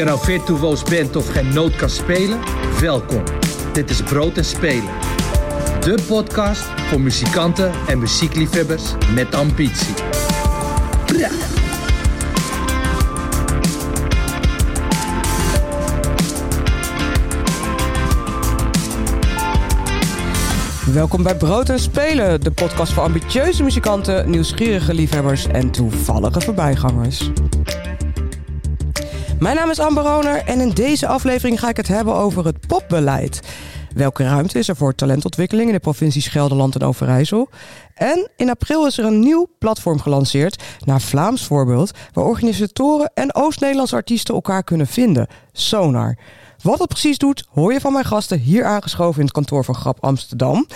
je nou virtuoos bent of geen noot kan spelen, welkom. Dit is Brood en Spelen. De podcast voor muzikanten en muziekliefhebbers met ambitie. Welkom bij Brood en Spelen, de podcast voor ambitieuze muzikanten, nieuwsgierige liefhebbers en toevallige voorbijgangers. Mijn naam is Amber Roner en in deze aflevering ga ik het hebben over het popbeleid. Welke ruimte is er voor talentontwikkeling in de provincies Gelderland en Overijssel? En in april is er een nieuw platform gelanceerd, naar Vlaams voorbeeld, waar organisatoren en Oost-Nederlandse artiesten elkaar kunnen vinden: Sonar. Wat het precies doet, hoor je van mijn gasten hier aangeschoven in het kantoor van Grap Amsterdam.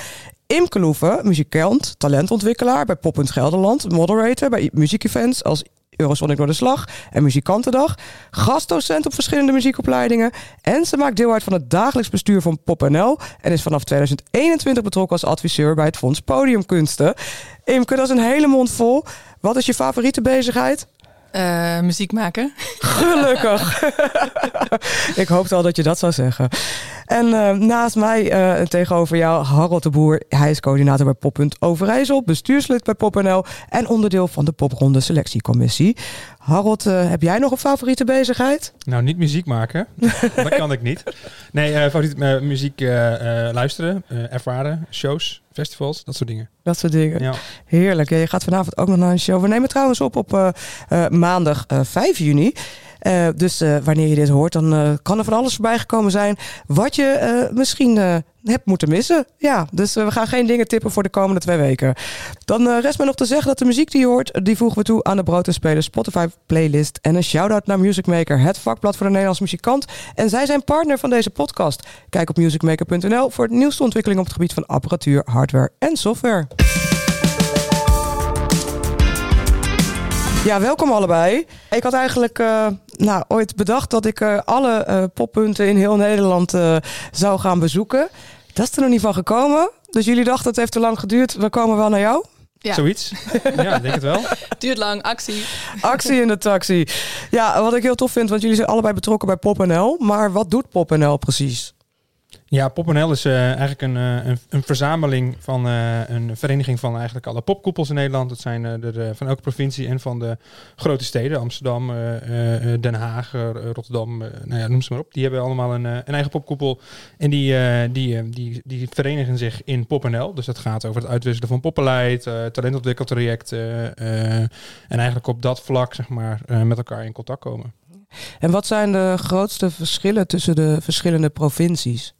Imke Loeven, muzikant, talentontwikkelaar bij Pop Gelderland, moderator bij muziekevents als Eurosonic Slag en Muzikantendag. Gastdocent op verschillende muziekopleidingen. En ze maakt deel uit van het dagelijks bestuur van PopNL. En is vanaf 2021 betrokken als adviseur bij het Fonds Podiumkunsten. Imke, dat is een hele mond vol. Wat is je favoriete bezigheid? Uh, muziek maken. Gelukkig. ik hoopte al dat je dat zou zeggen. En uh, naast mij uh, tegenover jou Harold de Boer. Hij is coördinator bij Poppunt Overijssel, bestuurslid bij PopNL en onderdeel van de Popronde Selectiecommissie. Harold, heb jij nog een favoriete bezigheid? Nou, niet muziek maken. dat kan ik niet. Nee, favoriete muziek luisteren, ervaren, shows festivals, dat soort dingen. Dat soort dingen. Ja. Heerlijk. je gaat vanavond ook nog naar een show. We nemen trouwens op op uh, uh, maandag 5 juni. Uh, dus wanneer je dit hoort, dan kan er van alles voorbij gekomen zijn. Wat je misschien hebt moeten missen. Ja, dus we gaan geen dingen tippen voor de komende twee weken. Dan rest me nog te zeggen dat de muziek die je hoort, die voegen we toe aan de Brood Spotify playlist. En een shout-out naar Music Maker, het vakblad voor de Nederlandse muzikant. En zij zijn partner van deze podcast. Kijk op musicmaker.nl voor de nieuwste ontwikkeling op het gebied van apparatuur, hardware en software. Ja, welkom allebei. Ik had eigenlijk uh, nou, ooit bedacht dat ik uh, alle uh, poppunten in heel Nederland zou gaan bezoeken. Dat is er nog niet van gekomen. Dus jullie dachten het heeft te lang geduurd. We komen wel naar jou. Ja. Zoiets. ja, denk het wel. Duurt lang, actie. Actie in de taxi. Ja, wat ik heel tof vind, want jullie zijn allebei betrokken bij PopNL. Maar wat doet PopNL precies? Ja, PopNL is uh, eigenlijk een, uh, een, een, verzameling van uh, een vereniging van eigenlijk alle popkoepels in Nederland. Dat zijn er van elke provincie en van de grote steden. Amsterdam, Den Haag, Rotterdam, nou ja, noem ze maar op. Die hebben allemaal een, een eigen popkoepel. En die, die, die, die verenigen zich in PopNL. Dus dat gaat over het uitwisselen van poppenleid, talentontwikkeltrajecten. en eigenlijk op dat vlak zeg maar, met elkaar in contact komen. En wat zijn de grootste verschillen tussen de verschillende provincies?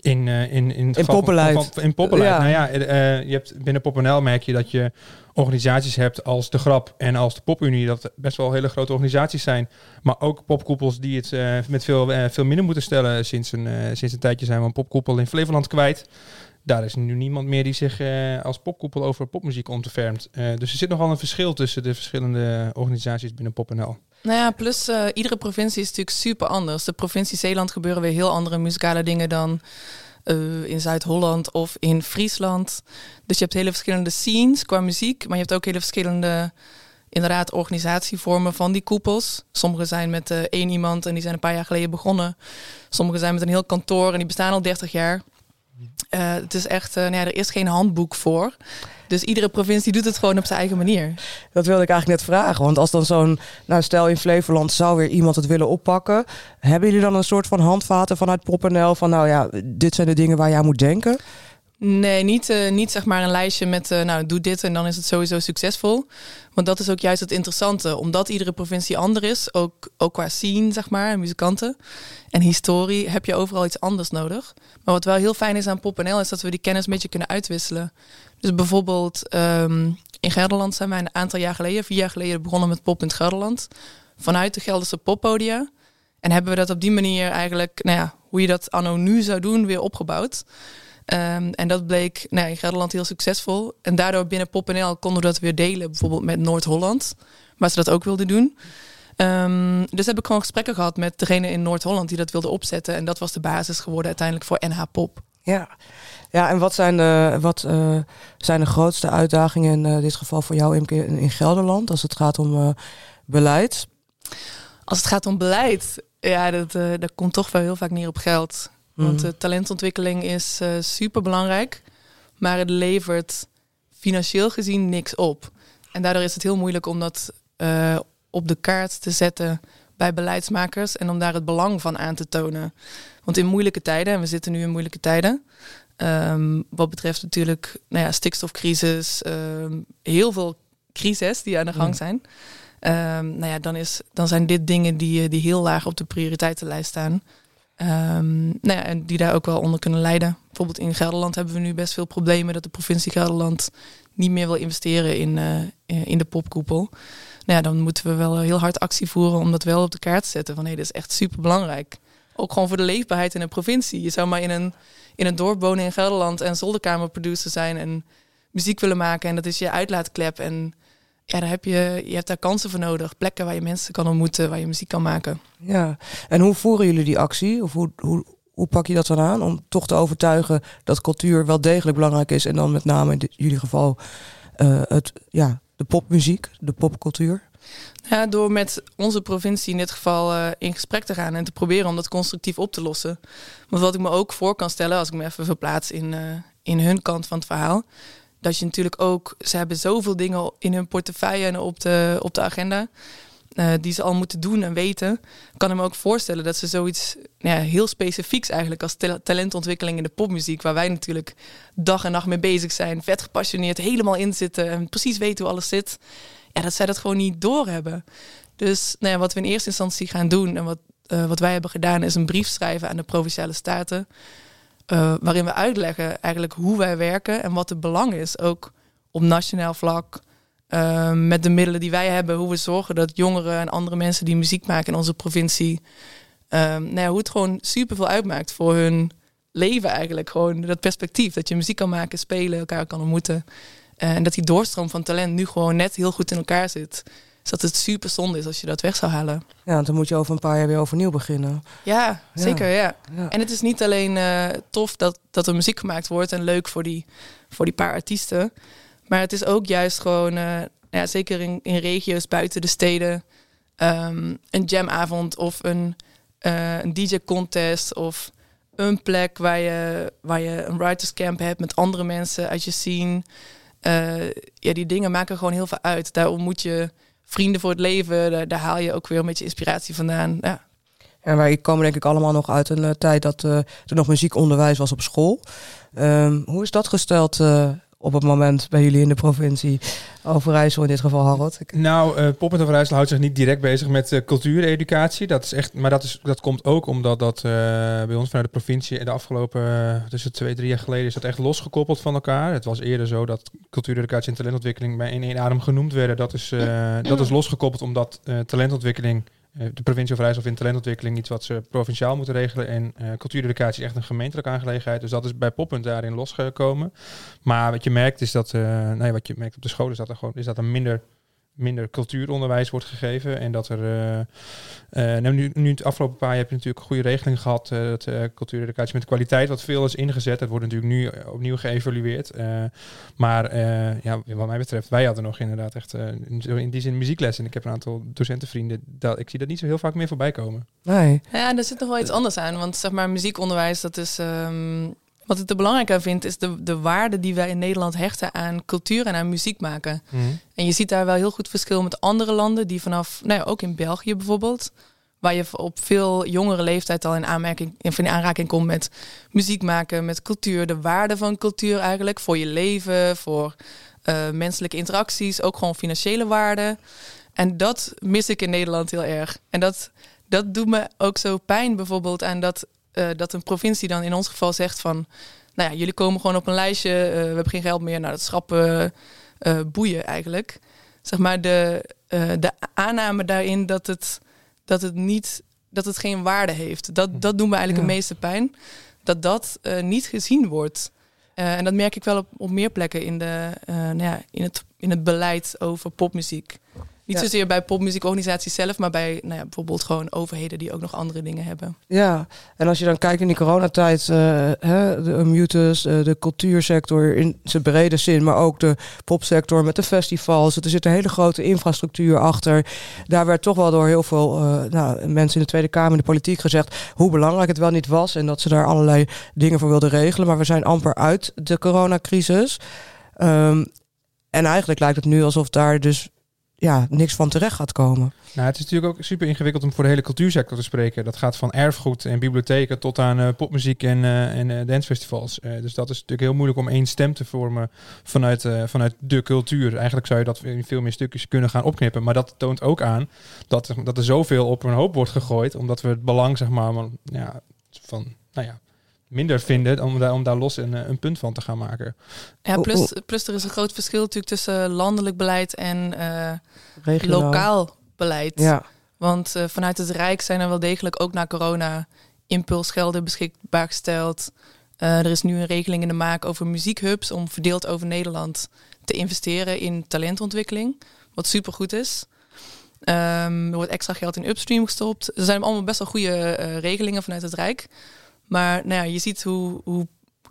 In, uh, in, in, in poppenleid. in poppenleid. Ja. Nou ja, uh, je hebt binnen PopNL merk je dat je organisaties hebt als de Grap en als de Popunie. Dat best wel hele grote organisaties zijn. Maar ook popkoepels die het uh, met veel, veel minder moeten stellen. Sinds een, sinds een tijdje zijn we een popkoepel in Flevoland kwijt. Daar is nu niemand meer die zich als popkoepel over popmuziek ontfermt. dus er zit nogal een verschil tussen de verschillende organisaties binnen PopNL. Nou ja, plus uh, iedere provincie is natuurlijk super anders. De provincie Zeeland gebeuren weer heel andere muzikale dingen dan uh, in Zuid-Holland of in Friesland. Dus je hebt hele verschillende scenes qua muziek, maar je hebt ook hele verschillende inderdaad organisatievormen van die koepels. Sommige zijn met uh, één iemand en die zijn een paar jaar geleden begonnen. Sommige zijn met een heel kantoor en die bestaan al 30 jaar. Uh, het is echt, uh, nou ja, er is geen handboek voor. Dus iedere provincie doet het gewoon op zijn eigen manier. Dat wilde ik eigenlijk net vragen. Want als dan zo'n, nou stel in Flevoland zou weer iemand het willen oppakken. Hebben jullie dan een soort van handvaten vanuit PopNL van nou ja, dit zijn de dingen waar jij moet denken? Nee, niet, uh, niet zeg maar een lijstje met uh, nou doe dit en dan is het sowieso succesvol. Want dat is ook juist het interessante. Omdat iedere provincie anders is, ook, ook qua scene zeg maar, muzikanten en historie, heb je overal iets anders nodig. Maar wat wel heel fijn is aan PopNL is dat we die kennis een beetje kunnen uitwisselen. Dus bijvoorbeeld um, in Gelderland zijn wij een aantal jaar geleden, vier jaar geleden begonnen met Pop in Gelderland. Vanuit de Gelderse poppodia. En hebben we dat op die manier eigenlijk, nou ja, hoe je dat anno nu zou doen, weer opgebouwd. Um, en dat bleek nou, in Gelderland heel succesvol. En daardoor binnen PopNL konden we dat weer delen, bijvoorbeeld met Noord-Holland, waar ze dat ook wilden doen. Um, dus heb ik gewoon gesprekken gehad met degene in Noord-Holland die dat wilde opzetten. En dat was de basis geworden uiteindelijk voor NH Pop. Ja, ja en wat zijn de, wat, uh, zijn de grootste uitdagingen in uh, dit geval voor jou in, in Gelderland als het gaat om uh, beleid? Als het gaat om beleid, ja, dat, dat komt toch wel heel vaak neer op geld. Want Mhm. talentontwikkeling is uh, super belangrijk, maar het levert financieel gezien niks op. En daardoor is het heel moeilijk om dat uh, op de kaart te zetten bij beleidsmakers en om daar het belang van aan te tonen. Want in moeilijke tijden, en we zitten nu in moeilijke tijden, um, wat betreft natuurlijk nou ja, stikstofcrisis, um, heel veel crises die aan de gang zijn. Um, nou ja, dan, is, dan zijn dit dingen die, die heel laag op de prioriteitenlijst staan. Um, nou ja, en die daar ook wel onder kunnen leiden. Bijvoorbeeld in Gelderland hebben we nu best veel problemen dat de provincie Gelderland niet meer wil investeren in, uh, in de popkoepel. Nou ja, dan moeten we wel heel hard actie voeren om dat wel op de kaart te zetten. Van hé, dat is echt super belangrijk. Ook gewoon voor de leefbaarheid in een provincie. Je zou maar in een, in een dorp wonen in Gelderland en zolderkamerproducer zijn en muziek willen maken. En dat is je uitlaatklep. En ja, daar heb je, je hebt daar kansen voor nodig. Plekken waar je mensen kan ontmoeten, waar je muziek kan maken. Ja, en hoe voeren jullie die actie? Of hoe, hoe, hoe pak je dat dan aan om toch te overtuigen dat cultuur wel degelijk belangrijk is? En dan met name in jullie geval uh, het, ja, de popmuziek, de popcultuur? Ja, door met onze provincie in dit geval uh, in gesprek te gaan en te proberen om dat constructief op te lossen. Want wat ik me ook voor kan stellen, als ik me even verplaats in, uh, in hun kant van het verhaal, dat je natuurlijk ook, ze hebben zoveel dingen in hun portefeuille en op de, op de agenda. Uh, die ze al moeten doen en weten. Ik kan me ook voorstellen dat ze zoiets ja, heel specifieks eigenlijk als talentontwikkeling in de popmuziek, waar wij natuurlijk dag en nacht mee bezig zijn, vet gepassioneerd, helemaal in zitten en precies weten hoe alles zit. Ja, dat zij dat gewoon niet doorhebben. Dus nou ja, wat we in eerste instantie gaan doen en wat, uh, wat wij hebben gedaan, is een brief schrijven aan de provinciale staten. Uh, waarin we uitleggen eigenlijk hoe wij werken en wat het belang is, ook op nationaal vlak, uh, met de middelen die wij hebben, hoe we zorgen dat jongeren en andere mensen die muziek maken in onze provincie, uh, nou ja, hoe het gewoon super veel uitmaakt voor hun leven eigenlijk. Gewoon dat perspectief, dat je muziek kan maken, spelen, elkaar kan ontmoeten. En dat die doorstroom van talent nu gewoon net heel goed in elkaar zit. Dus dat het super zonde is als je dat weg zou halen. Ja, want dan moet je over een paar jaar weer overnieuw beginnen. Ja, zeker, ja. ja. En het is niet alleen uh, tof dat, dat er muziek gemaakt wordt en leuk voor die, voor die paar artiesten. Maar het is ook juist gewoon, uh, ja, zeker in, in regio's buiten de steden, um, een jamavond of een, uh, een DJ-contest of een plek waar je, waar je een writers camp hebt met andere mensen uit je scene. Ja, die dingen maken gewoon heel veel uit. Daarom moet je vrienden voor het leven, daar, haal je ook weer een beetje inspiratie vandaan. Ja. En wij komen denk ik allemaal nog uit een uh, tijd dat uh, er nog muziekonderwijs was op school. Um, hoe is dat gesteld uh, op het moment bij jullie in de provincie Overijssel in dit geval, Harold? Nou, uh, Pop en Overijssel houdt zich niet direct bezig met uh, cultuureducatie. Dat is echt, maar dat, is, dat komt ook omdat dat uh, bij ons vanuit de provincie in de afgelopen, tussen twee, drie jaar geleden, is dat echt losgekoppeld van elkaar. Het was eerder zo dat cultuureducatie en talentontwikkeling bij in één adem genoemd werden. Dat is, dat is losgekoppeld omdat talentontwikkeling de provincie Overijssel vindt talentontwikkeling iets wat ze provinciaal moeten regelen. En uh, cultuureducatie is echt een gemeentelijke aangelegenheid. Dus dat is bij Poppunt daarin losgekomen. Maar wat je merkt is dat, uh, nee, wat je merkt op de school is dat er gewoon is dat er minder, minder cultuuronderwijs wordt gegeven. En dat er, uh, nou nu, nu het afgelopen paar jaar heb je natuurlijk een goede regeling gehad. dat cultuureducatie met kwaliteit wat veel is ingezet. Dat wordt natuurlijk nu opnieuw geëvalueerd. maar ja, wat mij betreft, wij hadden nog inderdaad echt in die zin muziekles. En ik heb een aantal docentenvrienden. Dat, ik zie dat niet zo heel vaak meer voorbij komen. Nee. Ja, en er zit nog wel iets anders aan. Want zeg maar, muziekonderwijs, dat is... Um wat ik er belangrijk aan vind, is de, de waarde die wij in Nederland hechten aan cultuur en aan muziek maken. Mm. En je ziet daar wel heel goed verschil met andere landen, die vanaf, nou ja, ook in België bijvoorbeeld, waar je op veel jongere leeftijd al in aanmerking, in aanraking komt met muziek maken, met cultuur, de waarde van cultuur eigenlijk voor je leven, voor uh, menselijke interacties, ook gewoon financiële waarde. En dat mis ik in Nederland heel erg. En dat, dat doet me ook zo pijn bijvoorbeeld aan dat uh, dat een provincie dan in ons geval zegt van... nou ja, jullie komen gewoon op een lijstje, uh, we hebben geen geld meer. Nou, dat schrappen uh, boeien eigenlijk. Zeg maar de, de aanname daarin dat het, dat het niet... dat het geen waarde heeft. Dat, dat doet me eigenlijk ja. het meeste pijn. Dat dat niet gezien wordt. en dat merk ik wel op, op meer plekken in, de, nou ja, in, het, in het beleid over popmuziek. Niet Ja. zozeer bij popmuziekorganisaties zelf, maar bij nou ja, bijvoorbeeld gewoon overheden die ook nog andere dingen hebben. Ja, en als je dan kijkt in die coronatijd, eh, hè, de Mutus, eh, de cultuursector in zijn brede zin, maar ook de popsector met de festivals. Er zit een hele grote infrastructuur achter. Daar werd toch wel door heel veel eh, nou, mensen in de Tweede Kamer, in de politiek gezegd hoe belangrijk het wel niet was en dat ze daar allerlei dingen voor wilden regelen. Maar we zijn amper uit de coronacrisis. Ehm, en eigenlijk lijkt het nu alsof daar dus ja, niks van terecht gaat komen. Nou, het is natuurlijk ook super ingewikkeld om voor de hele cultuursector te spreken. Dat gaat van erfgoed en bibliotheken tot aan eh, popmuziek en, eh en eh, dancefestivals. Dus dat is natuurlijk heel moeilijk om één stem te vormen vanuit, vanuit de cultuur. Eigenlijk zou je dat in veel meer stukjes kunnen gaan opknippen. Maar dat toont ook aan dat, dat er zoveel op een hoop wordt gegooid. Omdat we het belang, zeg maar, ja, van nou ja, minder vinden om daar, om daar los een, eh, een punt van te gaan maken. Ja, plus, plus er is een groot verschil natuurlijk tussen landelijk beleid en eh, Regionaal. lokaal beleid. Ja, Want eh, vanuit het Rijk zijn er wel degelijk ook na corona impulsgelden beschikbaar gesteld. Eh, er is nu een regeling in de maak over muziekhubs om verdeeld over Nederland te investeren in talentontwikkeling. Wat supergoed is. Ehm, er wordt extra geld in upstream gestopt. Er zijn allemaal best wel goede eh, regelingen vanuit het Rijk. Maar nou ja, je ziet hoe, hoe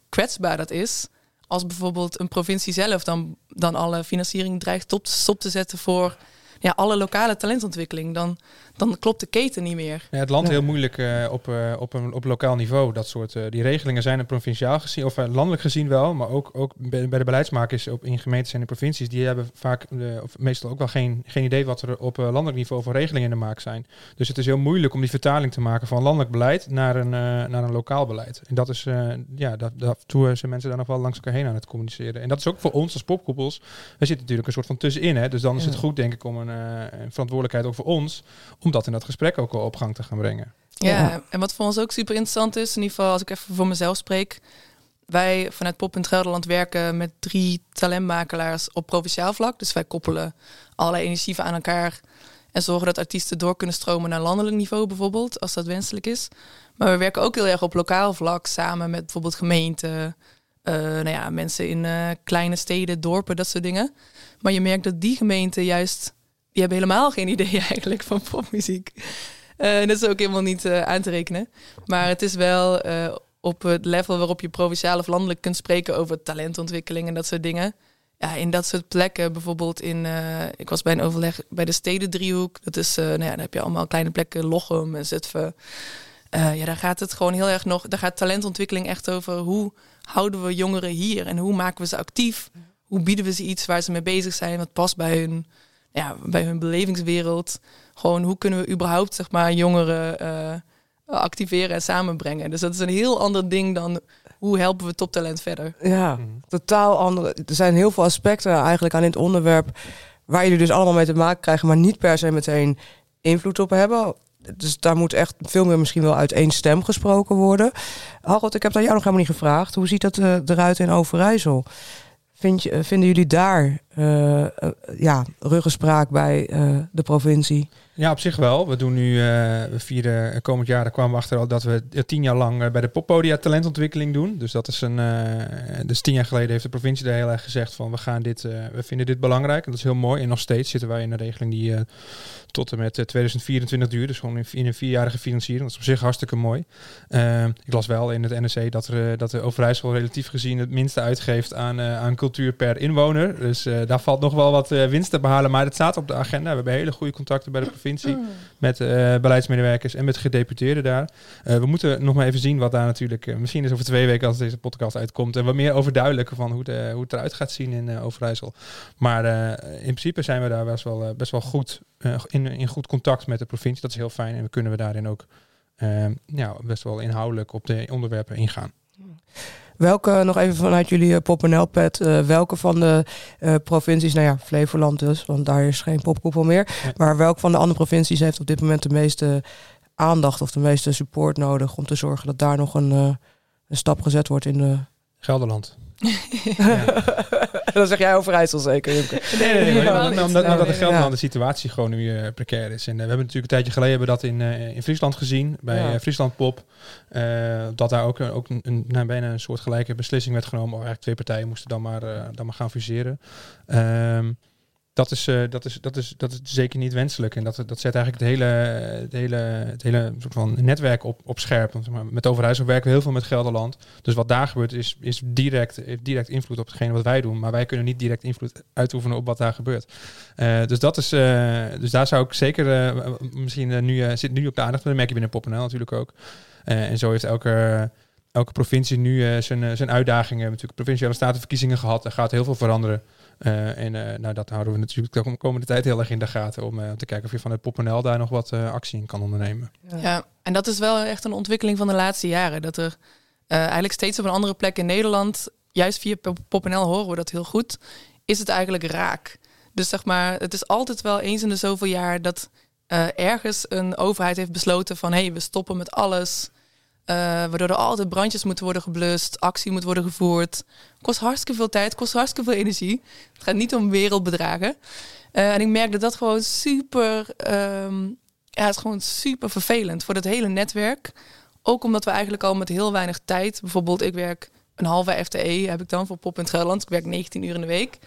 kwetsbaar dat is. Als bijvoorbeeld een provincie zelf dan, dan alle financiering dreigt stop, stop te zetten voor ja, alle lokale talentontwikkeling. Dan, dan klopt de keten niet meer. Ja, het land heel moeilijk eh, op, eh, op, een, op lokaal niveau. Dat soort eh, die regelingen zijn er provinciaal gezien, of landelijk gezien wel, maar ook, ook bij, bij de beleidsmakers op, in gemeentes en in provincies, die hebben vaak, of meestal ook wel geen, geen idee wat er op landelijk niveau voor regelingen in de maak zijn. Dus het is heel moeilijk om die vertaling te maken van landelijk beleid naar een, naar een lokaal beleid. En dat is, ja, dat, dat, toe zijn mensen daar nog wel langs elkaar heen aan het communiceren. En dat is ook voor ons als popkoepels. We zitten natuurlijk een soort van tussenin, hè? dus dan is het goed denk ik om een, eh, een verantwoordelijkheid ook voor ons, om dat in dat gesprek ook op gang te gaan brengen. Ja, en wat voor ons ook super interessant is, in ieder geval als ik even voor mezelf spreek. Wij vanuit Pop in het Gelderland werken met drie talentmakelaars op provinciaal vlak. Dus wij koppelen allerlei initiatieven aan elkaar en zorgen dat artiesten door kunnen stromen naar landelijk niveau bijvoorbeeld, als dat wenselijk is. Maar we werken ook heel erg op lokaal vlak samen met bijvoorbeeld gemeenten, eh, nou ja, mensen in eh, kleine steden, dorpen, dat soort dingen. Maar je merkt dat die gemeenten juist, die hebben helemaal geen idee eigenlijk van popmuziek. Eh, dat is ook helemaal niet eh, aan te rekenen. Maar het is wel eh, op het level waarop je provinciaal of landelijk kunt spreken over talentontwikkeling en dat soort dingen. Ja, in dat soort plekken, bijvoorbeeld in, ik was bij een overleg bij de Stedendriehoek. Dat is, nou ja, dan heb je allemaal kleine plekken, Lochem en Zutphen. Ja, daar gaat het gewoon heel erg nog, daar gaat talentontwikkeling echt over hoe houden we jongeren hier en hoe maken we ze actief? Hoe bieden we ze iets waar ze mee bezig zijn, wat past bij hun, ja, bij hun belevingswereld? Gewoon hoe kunnen we überhaupt zeg maar jongeren eh, activeren en samenbrengen? Dus dat is een heel ander ding dan hoe helpen we toptalent verder? Ja, Mhm. totaal andere. Er zijn heel veel aspecten eigenlijk aan dit onderwerp waar jullie dus allemaal mee te maken krijgen, maar niet per se meteen invloed op hebben. Dus daar moet echt veel meer misschien wel uit één stem gesproken worden. Harold, ik heb daar jou nog helemaal niet gevraagd. Hoe ziet dat eh, eruit in Overijssel? Vind je, vinden jullie daar eh, eh, ja, ruggespraak bij eh, de provincie? Ja, op zich wel. We doen nu, eh, we vieren eh, komend jaar, daar kwamen we achter al dat we eh, tien jaar lang bij de Poppodia talentontwikkeling doen. Dus dat is een, dus tien jaar geleden heeft de provincie daar heel erg gezegd van we gaan dit, we vinden dit belangrijk. En dat is heel mooi. En nog steeds zitten wij in een regeling die tot en met eh, 2024 duurt. Dus gewoon in, een vierjarige financiering. Dat is op zich hartstikke mooi. Ik las wel in het NRC dat, er, dat de Overijssel relatief gezien het minste uitgeeft aan, aan cultuur per inwoner. Dus daar valt nog wel wat winst te behalen. Maar het staat op de agenda. We hebben hele goede contacten bij de provincie. Met eh, beleidsmedewerkers en met gedeputeerden daar. Eh, we moeten nog maar even zien wat daar natuurlijk... eh, misschien is over twee weken als deze podcast uitkomt... en wat meer overduidelijken van hoe, de, hoe het eruit gaat zien in Overijssel. Maar in principe zijn we daar best wel, best wel goed in, in goed contact met de provincie. Dat is heel fijn en we kunnen we daarin ook ja, best wel inhoudelijk op de onderwerpen ingaan. Welke, nog even vanuit jullie uh, pop-NL-pad, uh, welke van de uh, provincies, nou ja, Flevoland dus, want daar is geen popkoepel meer, maar welke van de andere provincies heeft op dit moment de meeste aandacht of de meeste support nodig om te zorgen dat daar nog een, een stap gezet wordt in de... Gelderland. Dan zeg jij Overijssel zeker. Nee, nee, nee. maar omdat, omdat, omdat de nee, Gelderland ja. de situatie gewoon nu eh, precair is. En eh, we hebben natuurlijk een tijdje geleden hebben dat in, eh, in Friesland gezien, bij Ja. eh, Friesland Pop. dat daar ook, een- ook een, een, nou, bijna een soort gelijke beslissing werd genomen. Of eigenlijk twee partijen moesten dan maar, eh, dan maar gaan fuseren. Ehm, dat is, uh, dat, is, dat, is, dat is zeker niet wenselijk. En dat, dat zet eigenlijk het hele, het hele, het hele soort van netwerk op, op scherp. Want, maar, met Overijssel werken we heel veel met Gelderland. Dus wat daar gebeurt is, is direct, heeft direct invloed op hetgeen wat wij doen. Maar wij kunnen niet direct invloed uitoefenen op wat daar gebeurt. Uh, dus, dat is, uh, dus daar zou ik zeker misschien nu, zit nu op de aandacht. Dat merk je binnen PopNL natuurlijk ook. en zo heeft elke elke provincie nu zijn, zijn uitdagingen. Natuurlijk provinciale statenverkiezingen gehad. Er gaat heel veel veranderen. Uh, en uh, nou, dat houden we natuurlijk de komende tijd heel erg in de gaten om uh, te kijken of je van het Poppenel daar nog wat actie in kan ondernemen. Ja. ja. en dat is wel echt een ontwikkeling van de laatste jaren. Dat er eigenlijk steeds op een andere plek in Nederland, juist via Poppenel horen we dat heel goed, is het eigenlijk raak. Dus zeg maar, het is altijd wel eens in de zoveel jaar dat ergens een overheid heeft besloten van hé, hey, we stoppen met alles. Uh, waardoor er altijd brandjes moeten worden geblust, actie moet worden gevoerd. Kost hartstikke veel tijd, kost hartstikke veel energie. Het gaat niet om wereldbedragen. Uh, en ik merk dat dat gewoon super, um, ja, het is gewoon super vervelend voor het hele netwerk. Ook omdat we eigenlijk al met heel weinig tijd, bijvoorbeeld ik werk een halve FTE, heb ik dan voor Pop in het Gelderland. Ik werk 19 uur in de week.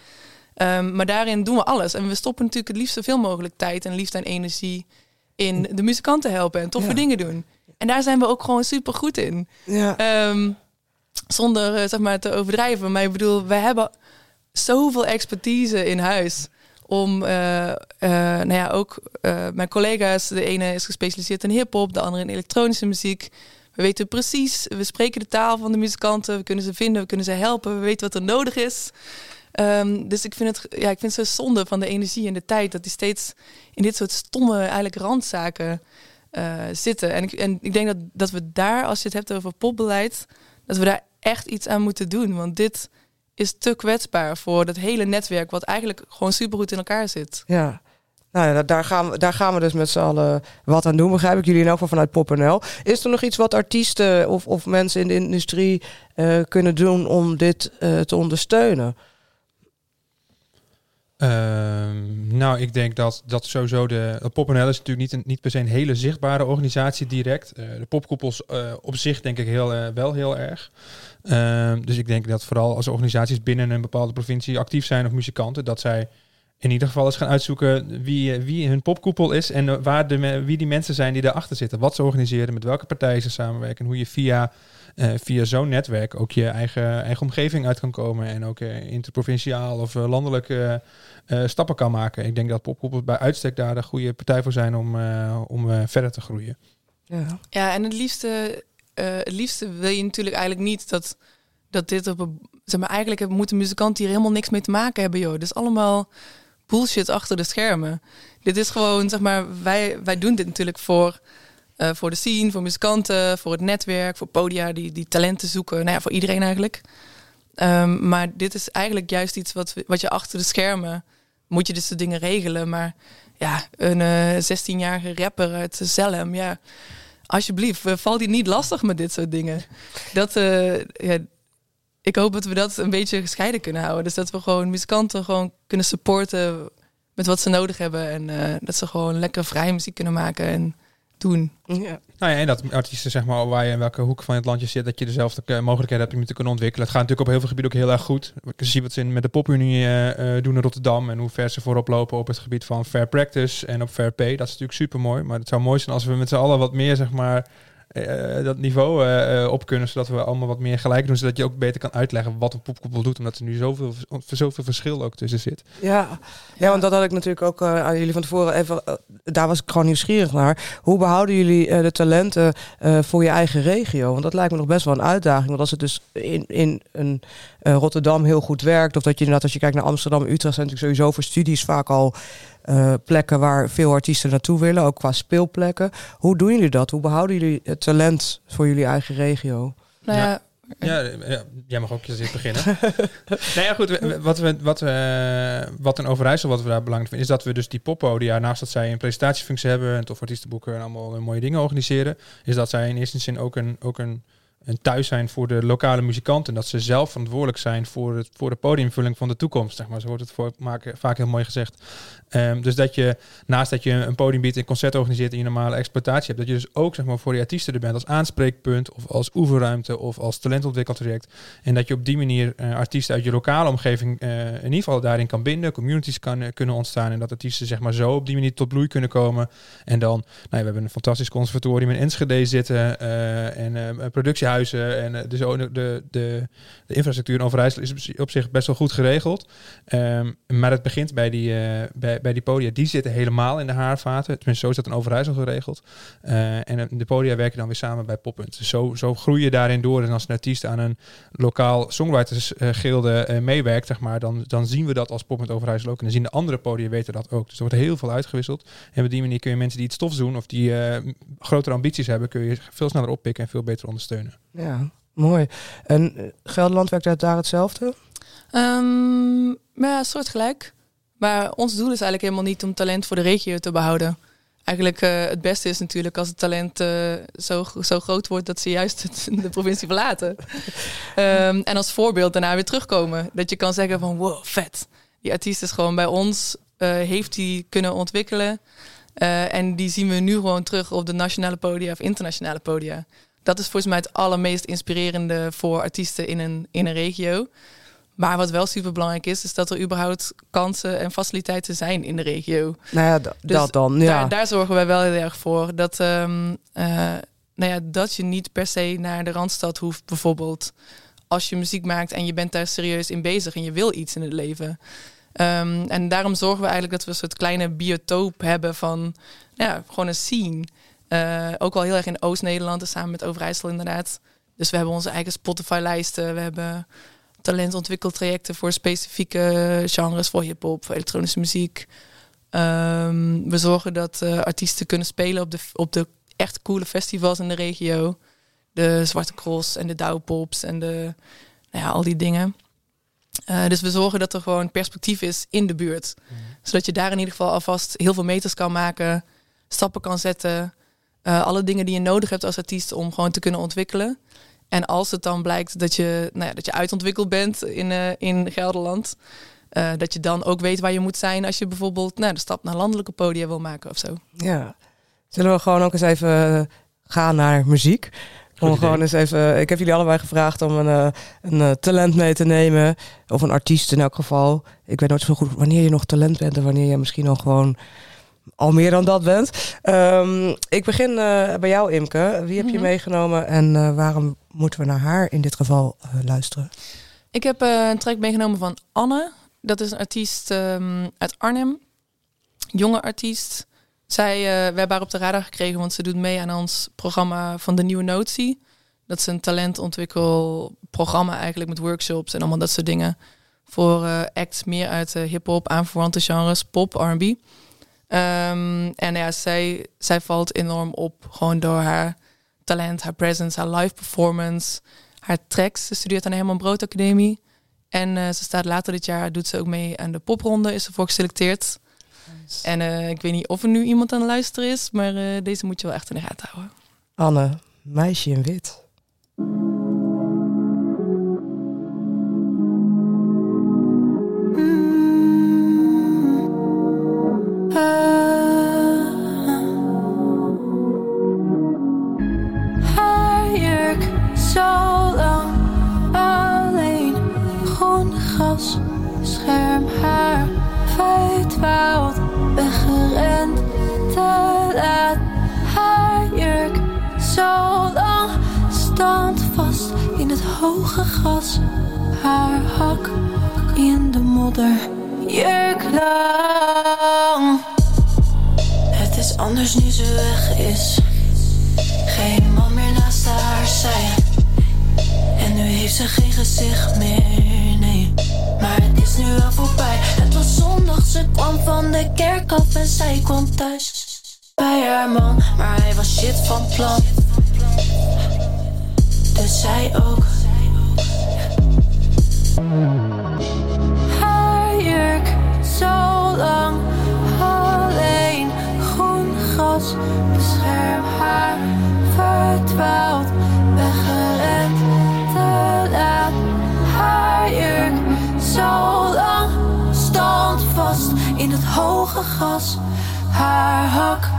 Um, maar daarin doen we alles. En we stoppen natuurlijk het liefst zoveel mogelijk tijd en liefst en energie in de muzikanten helpen en toffe ja. dingen doen. En daar zijn we ook gewoon super goed in. Ja. Um, zonder uh, zeg maar te overdrijven. Maar ik bedoel, we hebben zoveel expertise in huis. Om, uh, uh, nou ja, ook mijn collega's. De ene is gespecialiseerd in hip-hop, de andere in elektronische muziek. We weten precies, we spreken de taal van de muzikanten. We kunnen ze vinden, we kunnen ze helpen. We weten wat er nodig is. Um, dus ik vind, het, ja, ik vind het zo zonde van de energie en de tijd dat die steeds in dit soort stomme eigenlijk randzaken uh, zitten. En ik, en ik denk dat, dat we daar, als je het hebt over popbeleid, dat we daar echt iets aan moeten doen. Want dit is te kwetsbaar voor dat hele netwerk, wat eigenlijk gewoon supergoed in elkaar zit. Ja. Nou ja, daar gaan, we, daar gaan we dus met z'n allen wat aan doen, begrijp ik jullie in elk geval vanuit PopNL. Is er nog iets wat artiesten of, of mensen in de industrie uh, kunnen doen om dit uh, te ondersteunen? Um, nou, ik denk dat, dat sowieso de, PopNL is natuurlijk niet, niet per se een hele zichtbare organisatie direct. Uh, de popkoepels uh, op zich denk ik heel, wel heel erg. Um, dus ik denk dat vooral als organisaties binnen een bepaalde provincie actief zijn of muzikanten, dat zij in ieder geval eens gaan uitzoeken wie, wie hun popkoepel is en waar de, wie die mensen zijn die daarachter zitten. Wat ze organiseren, met welke partijen ze samenwerken en hoe je via via zo'n netwerk ook je eigen, eigen omgeving uit kan komen en ook interprovinciaal of uh, landelijk stappen kan maken. Ik denk dat popkoepels bij uitstek daar de goede partij voor zijn om, om verder te groeien. Ja, ja en het liefste, het liefste wil je natuurlijk eigenlijk niet dat, dat dit op een, zeg maar, eigenlijk moeten muzikanten hier helemaal niks mee te maken hebben, joh. Dus allemaal bullshit achter de schermen. Dit is gewoon, zeg maar, wij, wij doen dit natuurlijk voor uh, voor de scene, voor muzikanten, voor het netwerk, voor podia die, die talenten zoeken. Nou ja, voor iedereen eigenlijk. Um, maar dit is eigenlijk juist iets wat, wat je achter de schermen moet je dit soort dingen regelen. Maar ja, een uh, eh, 16-jarige rapper uit Zelhem, ja, alsjeblieft, valt die niet lastig met dit soort dingen. Dat, uh, ja, ik hoop dat we dat een beetje gescheiden kunnen houden. Dus dat we gewoon muzikanten gewoon kunnen supporten met wat ze nodig hebben. En dat ze gewoon lekker vrij muziek kunnen maken. En doen. Ja. Nou ja, en dat artiesten, zeg maar, waar je in welke hoek van het landje zit, dat je dezelfde uh, mogelijkheden hebt om je te kunnen ontwikkelen. Het gaat natuurlijk op heel veel gebieden ook heel erg goed. Ik zie wat ze met de popunie uh, doen in Rotterdam en hoe ver ze voorop lopen op het gebied van fair practice en op fair pay. Dat is natuurlijk super mooi. Maar het zou mooi zijn als we met z'n allen wat meer, zeg maar, uh, dat niveau uh, op kunnen, zodat we allemaal wat meer gelijk doen, zodat je ook beter kan uitleggen wat een poepkoepel doet, omdat er nu zoveel, zoveel verschil ook tussen zit. Ja, ja want dat had ik natuurlijk ook aan jullie van tevoren even, daar was ik gewoon nieuwsgierig naar. Hoe behouden jullie de talenten voor je eigen regio? Want dat lijkt me nog best wel een uitdaging, want als het dus in, in een Rotterdam heel goed werkt, of dat je inderdaad als je kijkt naar Amsterdam, Utrecht zijn natuurlijk sowieso voor studies vaak al uh, plekken waar veel artiesten naartoe willen, ook qua speelplekken. Hoe doen jullie dat? Hoe behouden jullie het talent voor jullie eigen regio? Nou ja, ja, ja, jij mag ook eens beginnen. nou ja, goed. Wat, we, wat, we, wat een Overijssel, wat we daar belangrijk vinden, is dat we dus die poppodia, naast dat zij een presentatiefunctie hebben en tof artiestenboeken en allemaal mooie dingen organiseren, is dat zij in eerste zin ook een, ook een een thuis zijn voor de lokale muzikanten. En dat ze zelf verantwoordelijk zijn voor, het, voor de podiumvulling van de toekomst. Zeg maar. Zo wordt het voor, maken, vaak heel mooi gezegd. Ehm, dus dat je naast dat je een podium biedt, een concert organiseert in je normale exploitatie hebt, dat je dus ook zeg maar, voor die artiesten er bent als aanspreekpunt of als oefenruimte of als talentontwikkeltraject. En dat je op die manier uh, artiesten uit je lokale omgeving uh, in ieder geval daarin kan binden, communities kan, uh, kunnen ontstaan en dat artiesten zeg maar zo op die manier tot bloei kunnen komen. En dan, nou ja, we hebben een fantastisch conservatorium in Enschede zitten en productiehuizen en dus de, de, de, de infrastructuur in Overijssel is op zich best wel goed geregeld. Um, maar het begint bij die, bij, bij die podia, die zitten helemaal in de haarvaten. Tenminste, zo is dat in Overijssel geregeld. Uh, en de podia werken dan weer samen bij Poppunt. Dus zo, zo groei je daarin door. En als een artiest aan een lokaal songwritersgilde uh, meewerkt, zeg maar, dan, dan zien we dat als Poppunt Overijssel ook. En dan zien de andere podia weten dat ook. Dus er wordt heel veel uitgewisseld. En op die manier kun je mensen die het stof doen of die uh, grotere ambities hebben, kun je veel sneller oppikken en veel beter ondersteunen. Ja, mooi. En Gelderland werkt daar hetzelfde? Um, ja, soortgelijk. Maar ons doel is eigenlijk helemaal niet om talent voor de regio te behouden. Eigenlijk uh, het beste is natuurlijk als het talent uh, zo, zo groot wordt dat ze juist het, de provincie verlaten. um, en als voorbeeld daarna weer terugkomen. Dat je kan zeggen van wow, vet. Die artiest is gewoon bij ons, uh, heeft die kunnen ontwikkelen. en die zien we nu gewoon terug op de nationale podia of internationale podia. Dat is volgens mij het allermeest inspirerende voor artiesten in een, in een regio. Maar wat wel super belangrijk is, is dat er überhaupt kansen en faciliteiten zijn in de regio. Nou ja, dus dat dan. Ja. Daar, daar, zorgen wij wel heel erg voor. Dat, um, uh, nou ja, dat je niet per se naar de randstad hoeft, bijvoorbeeld. Als je muziek maakt en je bent daar serieus in bezig en je wil iets in het leven. Um, en daarom zorgen we eigenlijk dat we een soort kleine biotoop hebben van ja, gewoon een scene. Uh, ook wel heel erg in Oost-Nederland, dus samen met Overijssel inderdaad. Dus we hebben onze eigen Spotify-lijsten. We hebben talentontwikkeltrajecten voor specifieke genres, voor hip-hop, voor elektronische muziek. Um, we zorgen dat uh, artiesten kunnen spelen op de, op de echt coole festivals in de regio. De Zwarte Cross en de Douwpops en de, nou ja, al die dingen. Uh, dus we zorgen dat er gewoon perspectief is in de buurt. Mm. Zodat je daar in ieder geval alvast heel veel meters kan maken, stappen kan zetten. Uh, alle dingen die je nodig hebt als artiest om gewoon te kunnen ontwikkelen. En als het dan blijkt dat je, nou ja, dat je uitontwikkeld bent in, uh, in Gelderland, uh, dat je dan ook weet waar je moet zijn als je bijvoorbeeld nou, de stap naar landelijke podia wil maken of zo. Ja, zullen we gewoon ook eens even gaan naar muziek? Om gewoon eens even. Ik heb jullie allebei gevraagd om een, een talent mee te nemen. Of een artiest in elk geval. Ik weet nooit zo goed wanneer je nog talent bent en wanneer je misschien nog gewoon al meer dan dat bent. Um, ik begin uh, bij jou, Imke. Wie heb je mm -hmm. meegenomen en uh, waarom moeten we naar haar in dit geval uh, luisteren? Ik heb een track meegenomen van Anne. Dat is een artiest um, uit Arnhem. Jonge artiest. Zij, we hebben haar op de radar gekregen, want ze doet mee aan ons programma van de Nieuwe Notie. Dat is een talentontwikkelprogramma eigenlijk met workshops en allemaal dat soort dingen. Voor acts meer uit hip-hop, aanverwante genres, pop, RB. Um, en ja, zij, zij valt enorm op gewoon door haar talent, haar presence, haar live performance, haar tracks. Ze studeert aan de Herman Brood Academie. En uh, ze staat later dit jaar, doet ze ook mee aan de popronde, is ervoor geselecteerd. Nice. En uh, ik weet niet of er nu iemand aan het luisteren is, maar uh, deze moet je wel echt in de gaten houden. Anne, meisje in wit. Hoge gras, haar hak in de modder, jurk lang. Het is anders nu ze weg is. Geen man meer naast haar zij. En nu heeft ze geen gezicht meer, nee. Maar het is nu al. Het was zondag, ze kwam van de kerk af en zij kwam thuis bij haar man, maar hij was shit van plan. Dus zij ook. Haar jurk zo lang, alleen groen gras. Bescherm haar, verdwaald, weggerend, te laat. Haar jurk zo lang stond vast in het hoge gras. Haar hak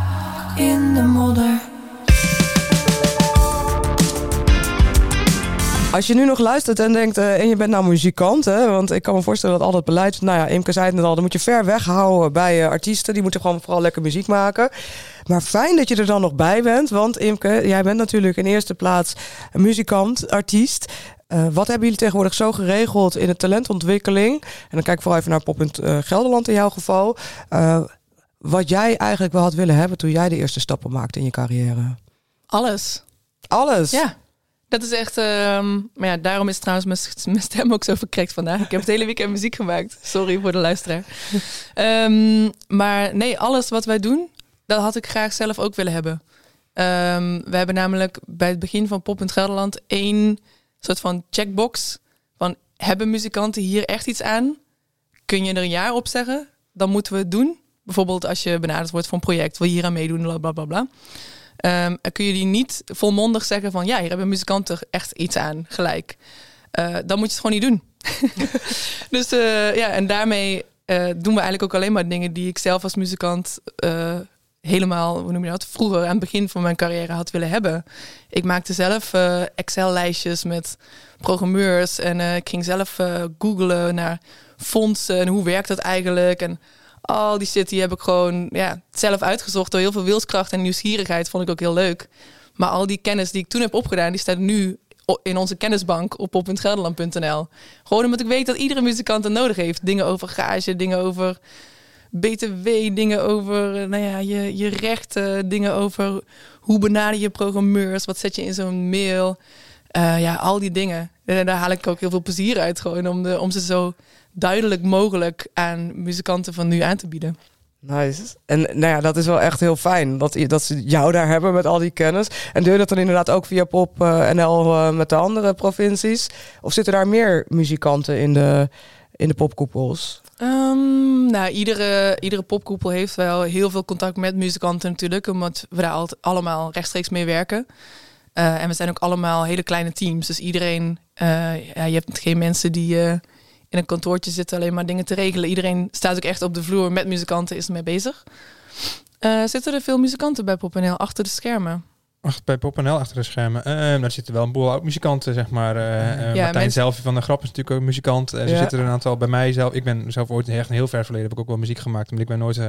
in de modder. Als je nu nog luistert en denkt, eh, en je bent nou muzikant, hè, want ik kan me voorstellen dat al dat beleid, nou ja, Imke zei het net al, dan moet je ver weghouden bij eh, artiesten, die moeten gewoon vooral lekker muziek maken. Maar fijn dat je er dan nog bij bent, want Imke, jij bent natuurlijk in eerste plaats een muzikant, artiest. Eh, wat hebben jullie tegenwoordig zo geregeld in de talentontwikkeling? En dan kijk ik vooral even naar Pop in uh, Gelderland in jouw geval. Uh, wat jij eigenlijk wel had willen hebben toen jij de eerste stappen maakte in je carrière? Alles. Alles? Ja. Dat is echt. Um, maar ja, daarom is trouwens mijn, mijn stem ook zo verkrekt vandaag. Ik heb het hele weekend muziek gemaakt. Sorry voor de luisteraar. Um, maar nee, alles wat wij doen, dat had ik graag zelf ook willen hebben. Um, we hebben namelijk bij het begin van Pop in Gelderland één soort van checkbox. Van hebben muzikanten hier echt iets aan? Kun je er een jaar op zeggen? Dan moeten we het doen. Bijvoorbeeld als je benaderd wordt voor een project, wil je hier aan meedoen, bla bla bla. Um, kun je die niet volmondig zeggen van ja, hier hebben muzikanten echt iets aan, gelijk. Uh, dan moet je het gewoon niet doen. dus uh, ja, en daarmee uh, doen we eigenlijk ook alleen maar dingen die ik zelf als muzikant helemaal, hoe noem je dat, vroeger aan het begin van mijn carrière had willen hebben. Ik maakte zelf Excel-lijstjes met programmeurs en ik ging zelf googlen naar fondsen en hoe werkt dat eigenlijk. En al die shit die heb ik gewoon ja, zelf uitgezocht door heel veel wilskracht en nieuwsgierigheid. Vond ik ook heel leuk. Maar al die kennis die ik toen heb opgedaan, die staat nu in onze kennisbank op op.gelderland.nl. Gewoon omdat ik weet dat iedere muzikant het nodig heeft. Dingen over gage, dingen over BTW, dingen over nou ja, je, je rechten, dingen over hoe benader je programmeurs, wat zet je in zo'n mail. Uh, ja, al die dingen. En daar haal ik ook heel veel plezier uit gewoon om, de, om ze zo duidelijk mogelijk aan muzikanten van nu aan te bieden. Nice. En nou ja, dat is wel echt heel fijn dat, dat ze jou daar hebben met al die kennis. En doe je dat dan inderdaad ook via Pop uh, NL met de andere provincies? Of zitten daar meer muzikanten in de, in de popkoepels? Um, nou, iedere, iedere popkoepel heeft wel heel veel contact met muzikanten natuurlijk, omdat we daar allemaal rechtstreeks mee werken. Uh, en we zijn ook allemaal hele kleine teams, dus iedereen, uh, ja, je hebt geen mensen die in een kantoortje zitten alleen maar dingen te regelen. Iedereen staat ook echt op de vloer met muzikanten, is ermee bezig. Zitten er veel muzikanten bij PopNL achter de schermen? Achter, bij PopNL achter de schermen. Uh, daar zitten wel een boel oud-muzikanten, zeg maar. Uh, ja, Martijn mensen... zelf van de Grap is natuurlijk ook muzikant. Uh, ja. Er zitten er een aantal bij mij zelf. Ik ben zelf ooit echt een heel ver verleden heb ik ook wel muziek gemaakt. Maar ik ben nooit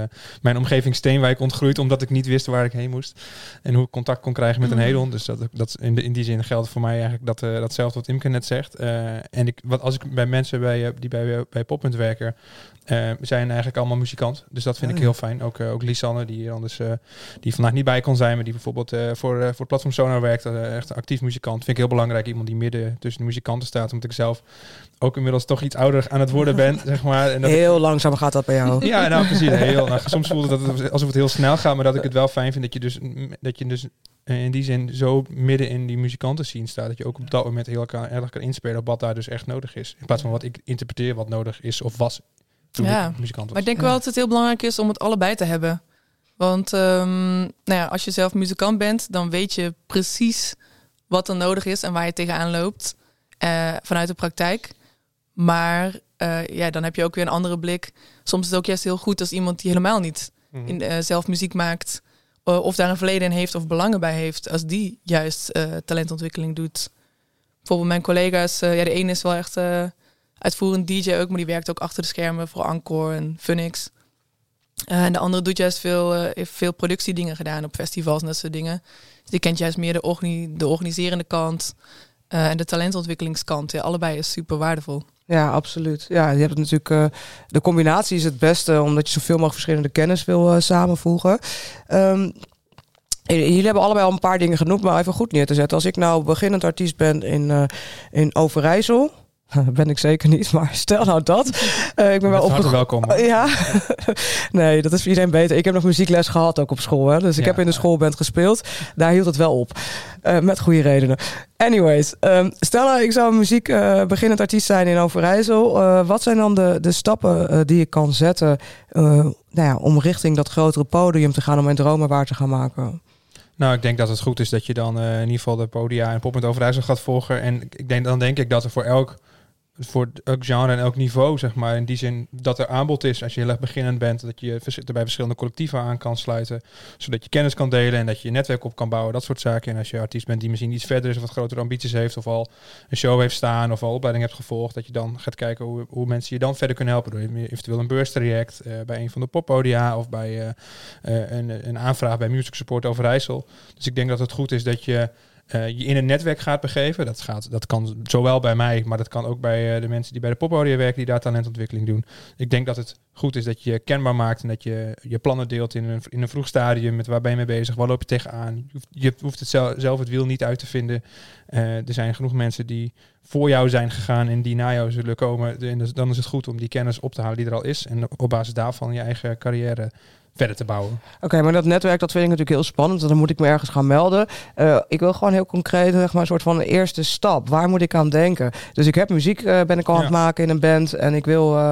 mijn omgeving Steenwijk ontgroeid, omdat ik niet wist waar ik heen moest. En hoe ik contact kon krijgen met een mm. hedon. Dus dat, dat in, de, in die zin geldt voor mij eigenlijk dat, datzelfde wat Imke net zegt. en ik, wat, als ik bij mensen bij, die bij, bij Poppunt werken, uh, zijn eigenlijk allemaal muzikant. Dus dat vind ik heel fijn. Ook, uh, ook Lisanne, die anders uh, die vandaag niet bij kon zijn, maar die bijvoorbeeld voor, voor het platform Sonar werkt. echt een actief muzikant. Vind ik heel belangrijk. Iemand die midden tussen de muzikanten staat. Omdat ik zelf ook inmiddels toch iets ouder aan het worden ben, zeg maar. En dat heel langzaam gaat dat bij jou. ja, nou precies. Heel, nou, soms voelt het dat het alsof het heel snel gaat, maar dat ik het wel fijn vind dat je dus, dat je dus in die zin zo midden in die muzikanten zien staat. Dat je ook op dat moment heel erg kan inspelen op wat daar dus echt nodig is. In plaats van wat ik interpreteer wat nodig is of was ja. muzikant was. Maar ik denk wel dat het heel belangrijk is om het allebei te hebben. Want um, nou ja, als je zelf muzikant bent, dan weet je precies wat er nodig is en waar je tegenaan loopt uh, vanuit de praktijk. Maar uh, ja, dan heb je ook weer een andere blik. Soms is het ook juist heel goed als iemand die helemaal niet mm -hmm. in, uh, zelf muziek maakt, of daar een verleden in heeft of belangen bij heeft, als die juist talentontwikkeling doet. Bijvoorbeeld mijn collega's, ja, de ene is wel echt uitvoerend DJ ook, maar die werkt ook achter de schermen voor Encore en Funix. Uh, en de andere doet juist veel, uh, heeft veel productiedingen gedaan op festivals en dat soort dingen. Dus die kent juist meer de, de organiserende kant uh, en de talentontwikkelingskant. Ja, allebei is super waardevol. Ja, absoluut. Ja, je hebt natuurlijk de combinatie is het beste, omdat je zoveel mogelijk verschillende kennis wil samenvoegen. Um, Jullie hebben allebei al een paar dingen genoemd, maar even goed neer te zetten. Als ik nou beginnend artiest ben in, in Overijssel, ben ik zeker niet, maar stel nou dat. Uh, ik ben wel op welkom. ja, nee, dat is voor iedereen beter. Ik heb nog muziekles gehad ook op school, hè? dus ik ja. heb in de schoolband gespeeld. Daar hield het wel op, uh, met goede redenen. Anyways, um, stel nou, ik zou muziek uh, beginnend artiest zijn in Overijssel. wat zijn dan de, de stappen die ik kan zetten nou ja, om richting dat grotere podium te gaan, om mijn dromen waar te gaan maken? Nou, ik denk dat het goed is dat je dan in ieder geval de podia en Pop met Overijssel gaat volgen. En ik denk, dan denk ik dat er voor elk voor elk genre en elk niveau, zeg maar. In die zin dat er aanbod is als je heel erg beginnend bent, dat je er bij verschillende collectieven aan kan sluiten, zodat je kennis kan delen en dat je netwerk op kan bouwen, dat soort zaken. En als je artiest bent die misschien iets verder is of wat grotere ambities heeft, of al een show heeft staan of al opleiding hebt gevolgd, dat je dan gaat kijken hoe, hoe mensen je dan verder kunnen helpen. Door eventueel een beurstraject eh, bij een van de poppodia of bij eh, eh, een, een aanvraag bij Music Support Overijssel. Dus ik denk dat het goed is dat je eh, je in een netwerk gaat begeven. Dat, gaat, dat kan zowel bij mij, maar dat kan ook bij eh, de mensen die bij de poppodia werken, die daar talentontwikkeling doen. Ik denk dat het goed is dat je kenbaar maakt en dat je je plannen deelt in een, in een vroeg stadium met waar ben je mee bezig, waar loop je tegenaan. Je hoeft, je hoeft het zelf, het wiel niet uit te vinden. Eh, er zijn genoeg mensen die voor jou zijn gegaan en die na jou zullen komen. En dan is het goed om die kennis op te halen die er al is en op basis daarvan je eigen carrière verder te bouwen. Oké, maar dat netwerk dat vind ik natuurlijk heel spannend. Dan moet ik me ergens gaan melden. Eh, ik wil gewoon heel concreet, zeg maar, een soort van eerste stap. Waar moet ik aan denken? Dus ik heb muziek, eh, ben ik al aan het maken in een band en ik wil, eh,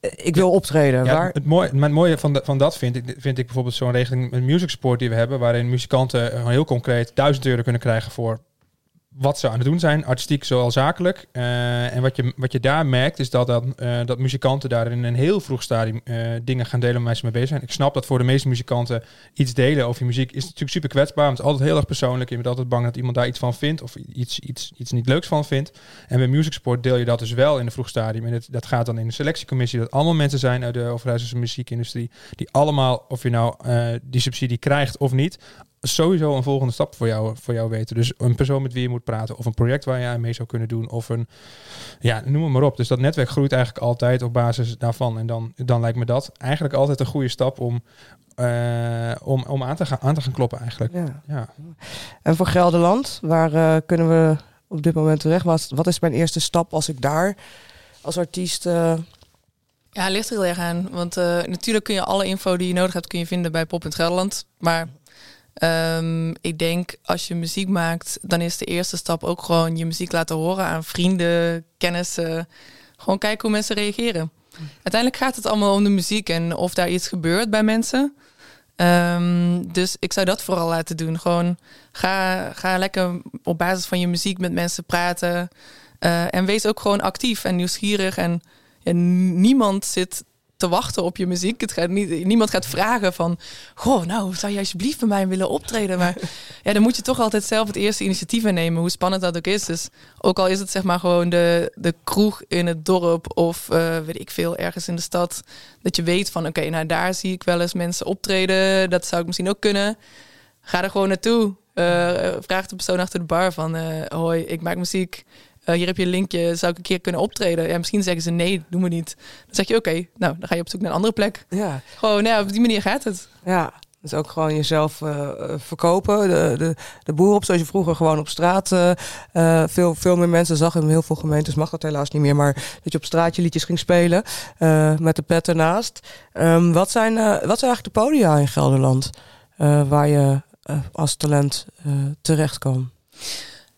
ik wil optreden. Ja, Waar? het, mooie, maar het mooie van, de- van dat vind ik, vind ik bijvoorbeeld zo'n regeling met music support die we hebben, waarin muzikanten heel concreet 1000 euro kunnen krijgen voor wat ze aan het doen zijn, artistiek zowel zakelijk. Eh, en wat je, wat je daar merkt is dat, dat, eh, dat muzikanten daar in een heel vroeg stadium eh, dingen gaan delen waar ze mee bezig zijn. Ik snap dat voor de meeste muzikanten iets delen over je muziek is natuurlijk super kwetsbaar. Want het is altijd heel erg persoonlijk. Je bent altijd bang dat iemand daar iets van vindt of iets, iets, iets niet leuks van vindt. En bij Music Sport deel je dat dus wel in een vroeg stadium. En het, dat gaat dan in de selectiecommissie. Dat allemaal mensen zijn uit de Overijsselse muziekindustrie. Die allemaal, of je nou die subsidie krijgt of niet, sowieso een volgende stap voor jou, voor jou weten. Dus een persoon met wie je moet praten. Of een project waar je aan mee zou kunnen doen. Of een, ja, noem het maar op. Dus dat netwerk groeit eigenlijk altijd op basis daarvan. En dan, dan lijkt me dat eigenlijk altijd een goede stap om, eh, om, om aan, te gaan, aan te gaan kloppen eigenlijk. Ja. Ja. En voor Gelderland, waar eh, kunnen we op dit moment terecht? Wat, wat is mijn eerste stap als ik daar als artiest... eh, Ja, ligt er heel erg aan. Want eh, natuurlijk kun je alle info die je nodig hebt, kun je vinden bij Pop in Gelderland. Maar ehm, ik denk als je muziek maakt, dan is de eerste stap ook gewoon je muziek laten horen aan vrienden, kennissen. Gewoon kijken hoe mensen reageren. Uiteindelijk gaat het allemaal om de muziek en of daar iets gebeurt bij mensen. Ehm, dus ik zou dat vooral laten doen. Gewoon ga, ga lekker op basis van je muziek met mensen praten. Eh, en wees ook gewoon actief en nieuwsgierig. En niemand zit te wachten op je muziek. Het gaat niet, niemand gaat vragen van... Goh, nou, zou je alsjeblieft bij mij willen optreden? Maar ja, dan moet je toch altijd zelf het eerste initiatief nemen. Hoe spannend dat ook is. Dus ook al is het zeg maar gewoon de, de kroeg in het dorp... of eh, weet ik veel, ergens in de stad... dat je weet van, oké, nou daar zie ik wel eens mensen optreden. Dat zou ik misschien ook kunnen. Ga er gewoon naartoe. Eh, vraag de persoon achter de bar van... eh, hoi, ik maak muziek... Eh, hier heb je een linkje, zou ik een keer kunnen optreden? Ja, misschien zeggen ze nee, doen we niet. Dan zeg je oké, nou dan ga je op zoek naar een andere plek. ja, Gewoon, nou, op die manier gaat het. ja, dus ook gewoon jezelf eh, verkopen, de, de, de boer op, zoals je vroeger gewoon op straat eh, veel, veel meer mensen zag. In heel veel gemeentes mag dat helaas niet meer, maar dat je op straat je liedjes ging spelen met de pet ernaast. Ehm, wat, zijn, wat zijn eigenlijk de podia in Gelderland waar je als talent terecht kan?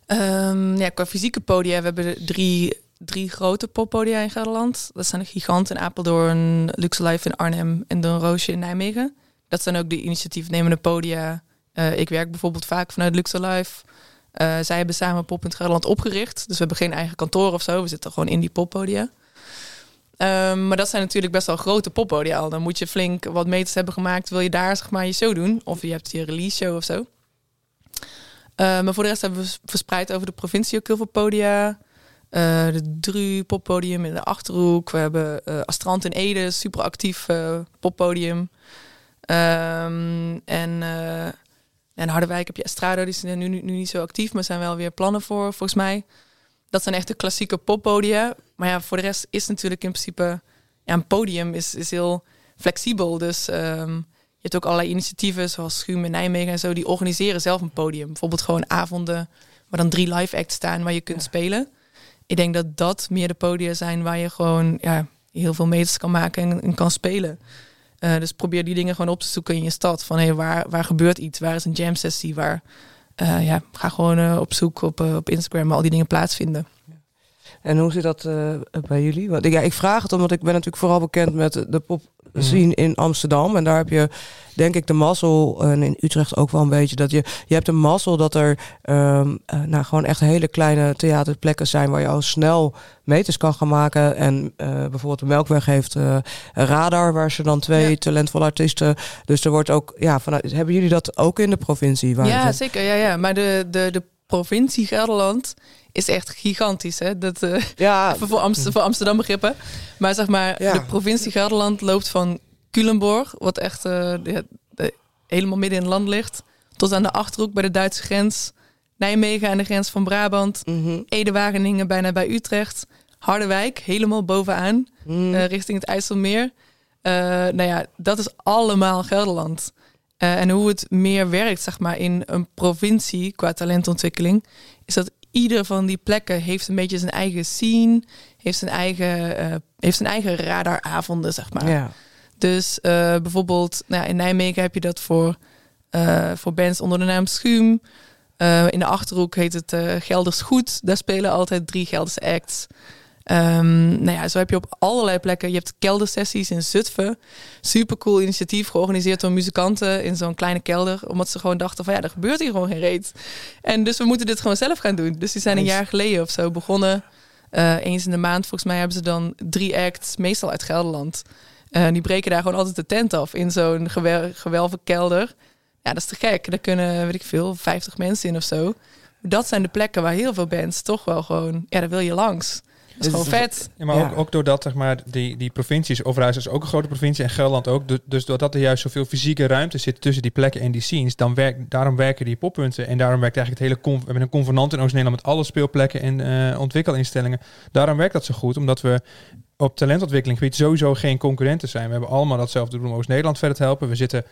Ehm, ja, qua fysieke podia, we hebben drie, drie grote poppodia in Gelderland. Dat zijn de Gigant in Apeldoorn, Luxe Life in Arnhem en Don Roosje in Nijmegen. Dat zijn ook de initiatiefnemende podia. Eh, ik werk bijvoorbeeld vaak vanuit Luxe Life. Eh, zij hebben samen Pop in Gelderland opgericht. Dus we hebben geen eigen kantoor of zo. We zitten gewoon in die poppodia. Ehm, maar dat zijn natuurlijk best wel grote poppodia al. Dan moet je flink wat meters hebben gemaakt. Wil je daar zeg maar je show doen? Of je hebt je release show of zo. Uh, maar voor de rest hebben we verspreid over de provincie ook heel veel podia. Uh, de Dru poppodium in de Achterhoek. We hebben uh, Astrand in Ede, super actief poppodium. Um, en, en Harderwijk heb je Estrado, die zijn nu, nu, niet zo actief, maar zijn wel weer plannen voor, volgens mij. Dat zijn echt de klassieke poppodia. Maar ja, voor de rest is natuurlijk in principe... Ja, een podium is, is heel flexibel. Dus je hebt ook allerlei initiatieven, zoals Schuum in Nijmegen en zo, die organiseren zelf een podium. Bijvoorbeeld gewoon avonden waar dan drie live acts staan waar je kunt ja. spelen. Ik denk dat dat meer de podia zijn waar je gewoon ja, heel veel meters kan maken en, en kan spelen. Uh, dus probeer die dingen gewoon op te zoeken in je stad. Van hey, waar, waar gebeurt iets? Waar is een jam sessie? Waar, uh, ja, ga gewoon uh, op zoek op, op Instagram al die dingen plaatsvinden. En hoe zit dat bij jullie? Want ja, ik vraag het omdat ik ben natuurlijk vooral bekend met de pop, zien in Amsterdam. En daar heb je denk ik de mazzel, en in Utrecht ook wel een beetje, dat je, je hebt de mazzel dat er um, nou, gewoon echt hele kleine theaterplekken zijn waar je al snel meters kan gaan maken. En uh, bijvoorbeeld de Melkweg heeft uh, Radar, waar ze dan twee talentvolle artiesten. Dus er wordt ook, ja, vanuit, hebben jullie dat ook in de provincie? Waar ja, zeker. Ja, ja. Maar de, de, de provincie Gelderland is echt gigantisch. Hè? Dat, uh, ja. voor, Amsterdam, voor Amsterdam begrippen. Maar zeg maar, de provincie Gelderland loopt van Culemborg, wat echt uh, helemaal midden in het land ligt, tot aan de Achterhoek bij de Duitse grens. Nijmegen aan de grens van Brabant. Mm Ede-Wageningen bijna bij Utrecht. Harderwijk helemaal bovenaan, mm. richting het IJsselmeer. nou ja, dat is allemaal Gelderland. en hoe het meer werkt, zeg maar, in een provincie qua talentontwikkeling, is dat ieder van die plekken heeft een beetje zijn eigen scene, heeft zijn eigen, uh, heeft zijn eigen radaravonden, zeg maar. Ja. Dus uh, bijvoorbeeld nou ja, in Nijmegen heb je dat voor, uh, voor bands onder de naam Schuum. in de Achterhoek heet het Gelders Goed. Daar spelen altijd drie Gelderse acts. Um, nou ja, zo heb je op allerlei plekken. Je hebt keldersessies in Zutphen. Super cool initiatief, georganiseerd door muzikanten in zo'n kleine kelder. Omdat ze gewoon dachten van ja, er gebeurt hier gewoon geen reet. En dus we moeten dit gewoon zelf gaan doen. Dus die zijn een jaar geleden of zo begonnen. Uh, eens in de maand, volgens mij, hebben ze dan drie acts, meestal uit Gelderland. Uh, die breken daar gewoon altijd de tent af in zo'n gewelven kelder. Ja, dat is te gek. Daar kunnen, weet ik veel, 50 mensen in of zo. Dat zijn de plekken waar heel veel bands toch wel gewoon, ja, daar wil je langs. Dat is gewoon vet. Ja, maar Ook, ook doordat zeg maar, die, die provincies, Overijssel is ook een grote provincie en Gelderland ook. Dus doordat er juist zoveel fysieke ruimte zit tussen die plekken en die scenes, dan werkt, daarom werken die poppunten. En daarom werkt eigenlijk het hele... We hebben een convenant in Oost-Nederland met alle speelplekken en uh, ontwikkelinstellingen. Daarom werkt dat zo goed, omdat we op talentontwikkeling gebied sowieso geen concurrenten zijn. We hebben allemaal datzelfde doen om Oost-Nederland verder te helpen. We zitten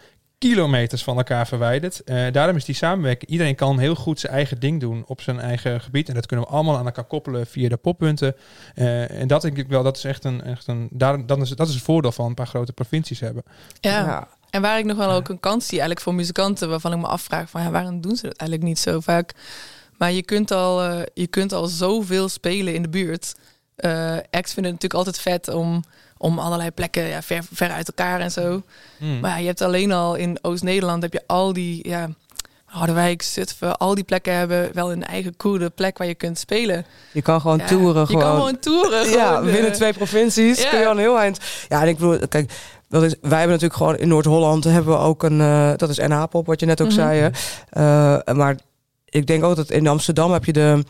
kilometers van elkaar verwijderd. Uh, daarom is die samenwerking. Iedereen kan heel goed zijn eigen ding doen op zijn eigen gebied. En dat kunnen we allemaal aan elkaar koppelen via de poppunten. Uh, en dat denk ik wel, dat is echt een. Echt een daar, dan is, dat is het voordeel van een paar grote provincies hebben. Ja. ja. En waar ik nog wel ook een kans zie, eigenlijk voor muzikanten, waarvan ik me afvraag van ja, waarom doen ze dat eigenlijk niet zo vaak? Maar je kunt al, uh, je kunt al zoveel spelen in de buurt. Uh, ex vinden het natuurlijk altijd vet om om allerlei plekken ja, ver, ver uit elkaar en zo. Hmm. Maar ja, je hebt alleen al in Oost-Nederland heb je al die ja, Harderwijk, Zutphen, al die plekken hebben wel een eigen coole plek waar je kunt spelen. Je kan gewoon toeren. Je gewoon. kan gewoon toeren. Ja, binnen twee provincies kun je al een heel eind. Ja, en ik bedoel, kijk, dat is, wij hebben natuurlijk gewoon in Noord-Holland hebben we ook een, uh, dat is NH-pop, wat je net ook mm -hmm. zei. Uh, maar ik denk ook dat in Amsterdam heb je de.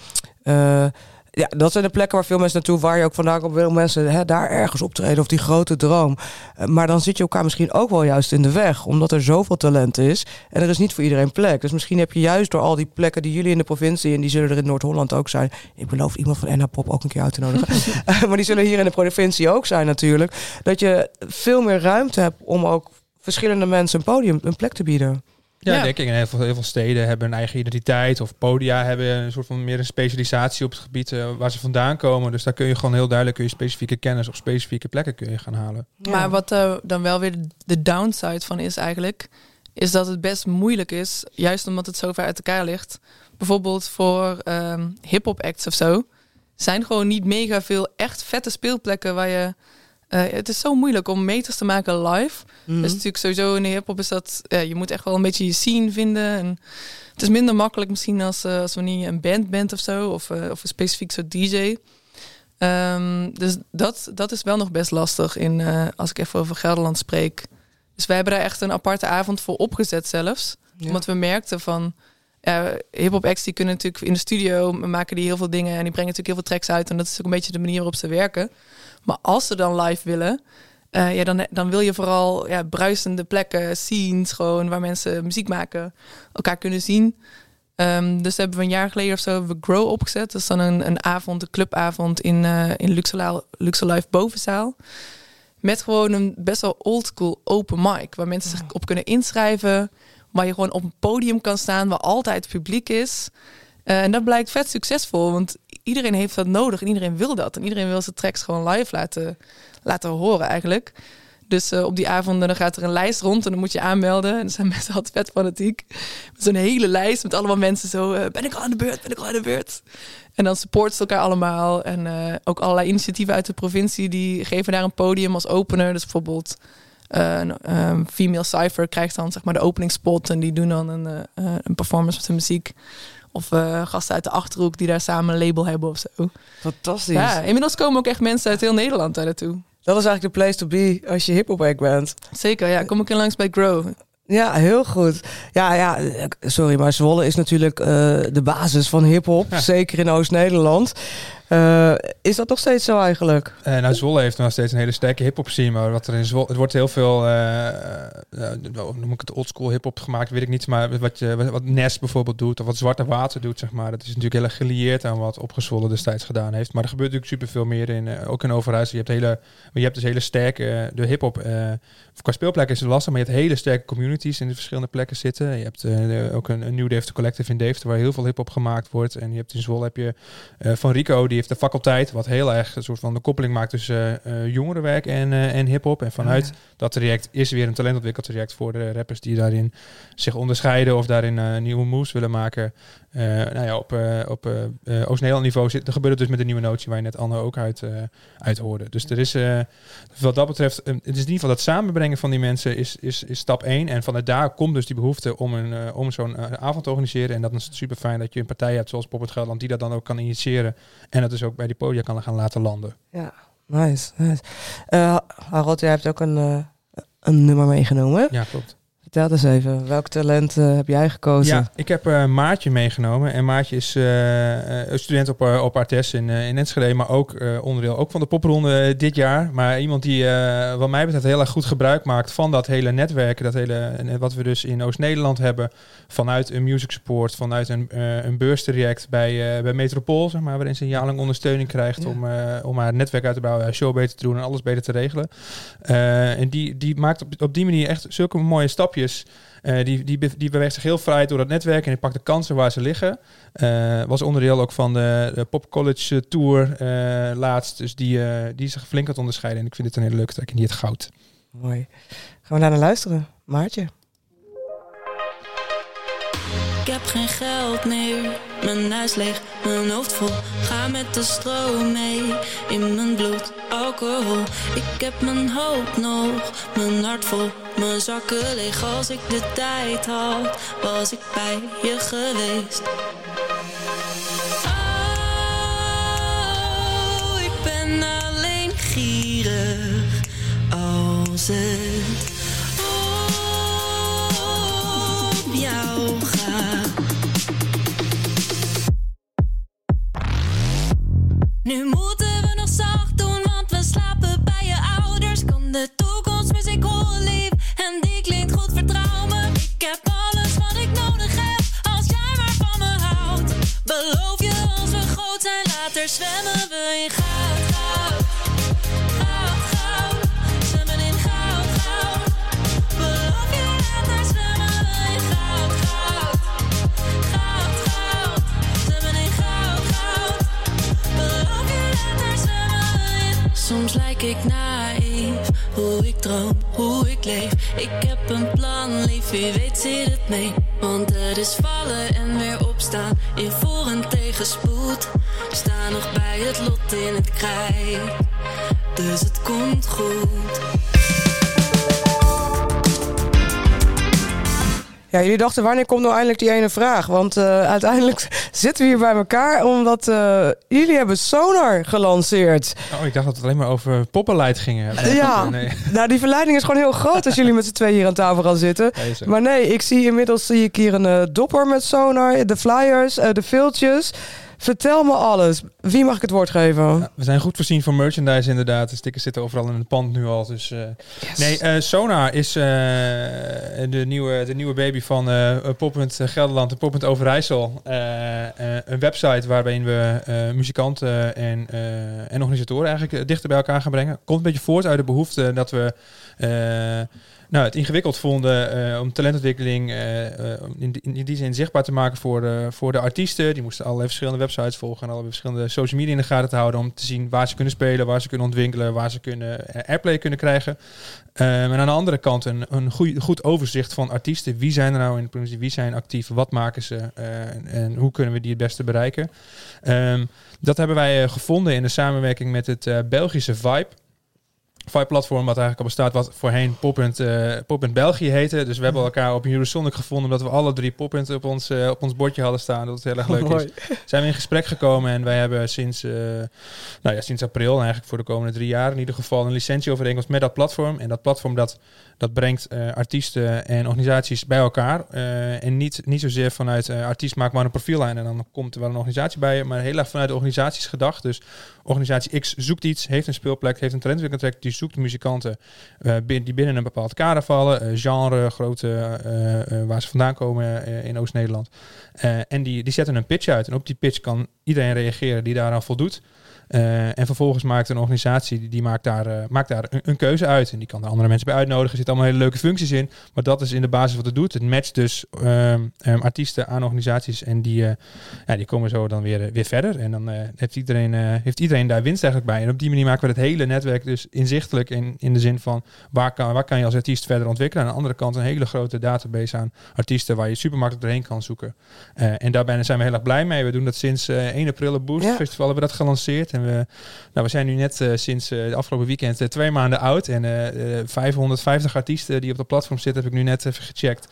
Ja, dat zijn de plekken waar veel mensen naartoe, waar je ook vandaag op wil mensen hè, daar ergens optreden of die grote droom. Eh, maar dan zit je elkaar misschien ook wel juist in de weg, omdat er zoveel talent is en er is niet voor iedereen plek. Dus misschien heb je juist door al die plekken die jullie in de provincie en die zullen er in Noord-Holland ook zijn. Ik beloof iemand van NH Pop ook een keer uit te nodigen. Eh, maar die zullen hier in de provincie ook zijn natuurlijk. Dat je veel meer ruimte hebt om ook verschillende mensen een podium, een plek te bieden. Ja, denk ik. En heel veel, heel veel steden hebben een eigen identiteit. Of podia hebben een soort van meer een specialisatie op het gebied uh, waar ze vandaan komen. Dus daar kun je gewoon heel duidelijk kun je specifieke kennis op specifieke plekken kun je gaan halen. Maar wat uh, dan wel weer de downside van is eigenlijk, is dat het best moeilijk is, juist omdat het zo ver uit elkaar ligt. Bijvoorbeeld voor um, hip-hop acts of zo, zijn gewoon niet mega veel echt vette speelplekken waar je uh, het is zo moeilijk om meters te maken live. Mm Dus natuurlijk sowieso in de hip-hop is dat. Je moet echt wel een beetje je scene vinden. En het is minder makkelijk misschien als, uh, als wanneer je een band bent of zo. Of, of een specifiek soort DJ. Um, ehm, dus dat, dat is wel nog best lastig in, als ik even over Gelderland spreek. Dus wij hebben daar echt een aparte avond voor opgezet zelfs. Omdat we merkten van. Hip-hop acts die kunnen natuurlijk in de studio maken die heel veel dingen. En die brengen natuurlijk heel veel tracks uit. En dat is ook een beetje de manier waarop ze werken. Maar als ze dan live willen, uh, ja, dan, dan wil je vooral ja, bruisende plekken, scenes, gewoon waar mensen muziek maken, elkaar kunnen zien. Um, dus hebben we een jaar geleden of zo we Grow opgezet. Dat is dan een, een avond, een clubavond in, uh, in Luxor Live bovenzaal. Met gewoon een best wel oldschool open mic. Waar mensen zich op kunnen inschrijven. Waar je gewoon op een podium kan staan waar altijd publiek is. Uh, en dat blijkt vet succesvol. Want iedereen heeft dat nodig en iedereen wil dat. En iedereen wil zijn tracks gewoon live laten, laten horen eigenlijk. Dus uh, op die avonden dan gaat er een lijst rond en dan moet je aanmelden. En dan zijn mensen altijd vet fanatiek. Zo'n hele lijst met allemaal mensen zo... Uh, ben ik al aan de beurt? Ben ik al aan de beurt? En dan supporten ze elkaar allemaal. En ook allerlei initiatieven uit de provincie... die geven daar een podium als opener. Dus bijvoorbeeld eh, een ehm, female cypher krijgt dan zeg maar de openingsspot en die doen dan een, eh, eh, een performance met hun muziek. Of eh, gasten uit de achterhoek die daar samen een label hebben of zo. Fantastisch. Ja, inmiddels komen ook echt mensen uit heel Nederland daar naartoe. Dat is eigenlijk de place to be als je hip-hop act bent. Zeker, ja. Kom ik in langs bij Grow. Ja, heel goed. Ja, ja, sorry, maar Zwolle is natuurlijk eh, de basis van hip-hop. Zeker in Oost-Nederland. Eh, is dat nog steeds zo eigenlijk? Eh, nou, Zwolle heeft nog steeds een hele sterke hip-hop scene. Maar wat er in Zwolle. Het wordt heel veel. nou, noem ik het oldschool hip-hop gemaakt, weet ik niet. Maar wat, je, wat- Nes bijvoorbeeld doet. Of wat Zwarte Water doet, zeg maar. Dat is natuurlijk heel erg gelieerd aan wat Opgezwollen destijds gedaan heeft. Maar er gebeurt natuurlijk superveel meer in. ook in Overijssel. Je hebt, hele, je hebt dus hele sterke. de hip-hop. qua speelplek is het lastig. Maar je hebt hele sterke communities in de verschillende plekken zitten. Je hebt ook een, een nieuw Deventer Collective in Deventer. Waar heel veel hip-hop gemaakt wordt. En je hebt in Zwolle heb je van Rico. Die heeft de faculteit. Wat heel erg een soort van de koppeling maakt tussen eh, eh, jongerenwerk en, eh, en hip-hop. En vanuit dat traject is weer een talentontwikkeltraject voor de rappers die daarin zich onderscheiden of daarin nieuwe moves willen maken. Eh, nou ja, op, eh, op eh, Oost-Nederland niveau zit, er gebeurt het dus met de nieuwe notie waar je net Anne ook uit, uit hoorde. Dus er is, wat dat betreft, het is in ieder geval dat samenbrengen van die mensen is, is, is stap 1. En vanuit daar komt dus die behoefte om, een, om zo'n avond te organiseren. En dat is super fijn dat je een partij hebt zoals Pop het Gelderland die dat dan ook kan initiëren. En dat dus ook bij die podia kan gaan laten landen. Ja, nice. nice. Harold, jij hebt ook een, een nummer meegenomen. Ja, klopt. Vertel eens even, welk talent eh, heb jij gekozen? Ja, ik heb eh, Maartje meegenomen. En Maartje is eh, eh, student op, op Artes in, in Enschede, maar ook onderdeel ook van de popronde dit jaar. Maar iemand die, wat mij betreft, heel erg goed gebruik maakt van dat hele netwerk. Dat hele, en wat we dus in Oost-Nederland hebben. Vanuit een music support, vanuit een, een beurstraject bij, bij Metropool, zeg maar, waarin ze een jaar lang ondersteuning krijgt Ja. om, om haar netwerk uit te bouwen, haar show beter te doen en alles beter te regelen. En die, die maakt op, op die manier echt zulke mooie stapjes. Eh, die, die, die beweegt zich heel vrij door dat netwerk en die pakt de kansen waar ze liggen. Eh, was onderdeel ook van de, Pop College eh, Tour laatst. Dus die, die zich flink aan het onderscheiden. En ik vind het een hele leuke track en die het goud. Mooi. Gaan we naar luisteren? Maartje. Ik heb geen geld meer, mijn huis leeg, mijn hoofd vol. Ga met de stroom mee, in mijn bloed alcohol. Ik heb mijn hoop nog, mijn hart vol, mijn zakken leeg. Als ik de tijd had, was ik bij je geweest. Oh, ik ben alleen gierig als het Nu moeten we nog zacht doen, want we slapen bij je ouders. Kan de toekomst muziek horen lief en die klinkt goed, vertrouw me. Ik heb alles wat ik nodig heb, als jij maar van me houdt. Beloof je als we groot zijn, later zwemmen we in goud. Soms lijk ik naïef, hoe ik droom, hoe ik leef. Ik heb een plan, lief, wie weet zit het mee. Want het is vallen en weer opstaan, in voor- en tegenspoed. Sta nog bij het lot in het krijt, dus het komt goed. Ja, jullie dachten, wanneer komt nou eindelijk die ene vraag? Want eh, uiteindelijk zitten we hier bij elkaar omdat eh, jullie hebben Sonar gelanceerd. Oh, ik dacht dat het alleen maar over poppenleid ging. Ja. Nee. Nou, die verleiding is gewoon heel groot als jullie met z'n twee hier aan tafel gaan zitten. Maar nee, ik zie inmiddels zie ik hier een eh, dopper met Sonar, de flyers, de filtjes. Vertel me alles. Wie mag ik het woord geven? Ja, we zijn goed voorzien van merchandise inderdaad. De stickers zitten overal in het pand nu al. Dus, eh, Nee, eh, Sonar is eh, de, nieuwe, de nieuwe baby van eh Poppunt Gelderland en Poppunt Overijssel. Eh, eh, een website waarbij we eh, muzikanten en, eh, en organisatoren eigenlijk dichter bij elkaar gaan brengen. Komt een beetje voort uit de behoefte dat we eh, nou, het ingewikkeld vonden eh, om talentontwikkeling eh, eh, in, die- in die zin zichtbaar te maken voor de, voor de artiesten. Die moesten allerlei verschillende websites volgen en allerlei verschillende social media in de gaten te houden om te zien waar ze kunnen spelen, waar ze kunnen ontwikkelen, waar ze kunnen airplay kunnen krijgen. Um, en aan de andere kant een, een goed overzicht van artiesten. Wie zijn er nou in de provincie? Wie zijn actief? Wat maken ze? en, hoe kunnen we die het beste bereiken? Ehm, dat hebben wij gevonden in de samenwerking met het Belgische Vibe. Vibe-platform, wat eigenlijk al bestaat, wat voorheen Poppunt, uh, Poppunt België heette. Dus we hebben elkaar op Eurosonic gevonden, omdat we alle drie Poppunten op ons, uh, op ons bordje hadden staan. Dat het heel erg leuk is. Zijn we in gesprek gekomen en wij hebben sinds, uh, nou ja, sinds april, eigenlijk voor de komende drie jaar in ieder geval, een licentieovereenkomst met dat platform. En dat platform dat, dat brengt artiesten en organisaties bij elkaar. en niet, niet zozeer vanuit artiest maak maar een profiel aan en dan komt er wel een organisatie bij je, maar heel erg vanuit de organisaties gedacht. Dus organisatie X zoekt iets, heeft een speelplek, heeft een talentontwikkeltraject, die zoekt muzikanten uh, die binnen een bepaald kader vallen, uh, genre, grote, uh, waar ze vandaan komen in Oost-Nederland. en die, die zetten een pitch uit. En op die pitch kan iedereen reageren die daaraan voldoet. Uh, en vervolgens maakt een organisatie, die, die maakt daar, uh, maakt daar een, een, keuze uit. En die kan er andere mensen bij uitnodigen. Er zitten allemaal hele leuke functies in. Maar dat is in de basis wat het doet. Het matcht dus um, um, artiesten aan organisaties. En die, uh, ja, die komen zo dan weer, weer verder. En dan heeft, iedereen, heeft iedereen daar winst eigenlijk bij. En op die manier maken we het hele netwerk dus inzichtelijk. In, in de zin van waar kan, waar kan je als artiest verder ontwikkelen. Aan de andere kant een hele grote database aan artiesten waar je super makkelijk doorheen kan zoeken. en daarbij zijn we heel erg blij mee. We doen dat sinds 1 april. Boost ja. Festival hebben we dat gelanceerd. En we, nou, we zijn nu net uh, sinds uh, de afgelopen weekend uh, twee maanden oud. En 550 artiesten die op de platform zitten, heb ik nu net even gecheckt.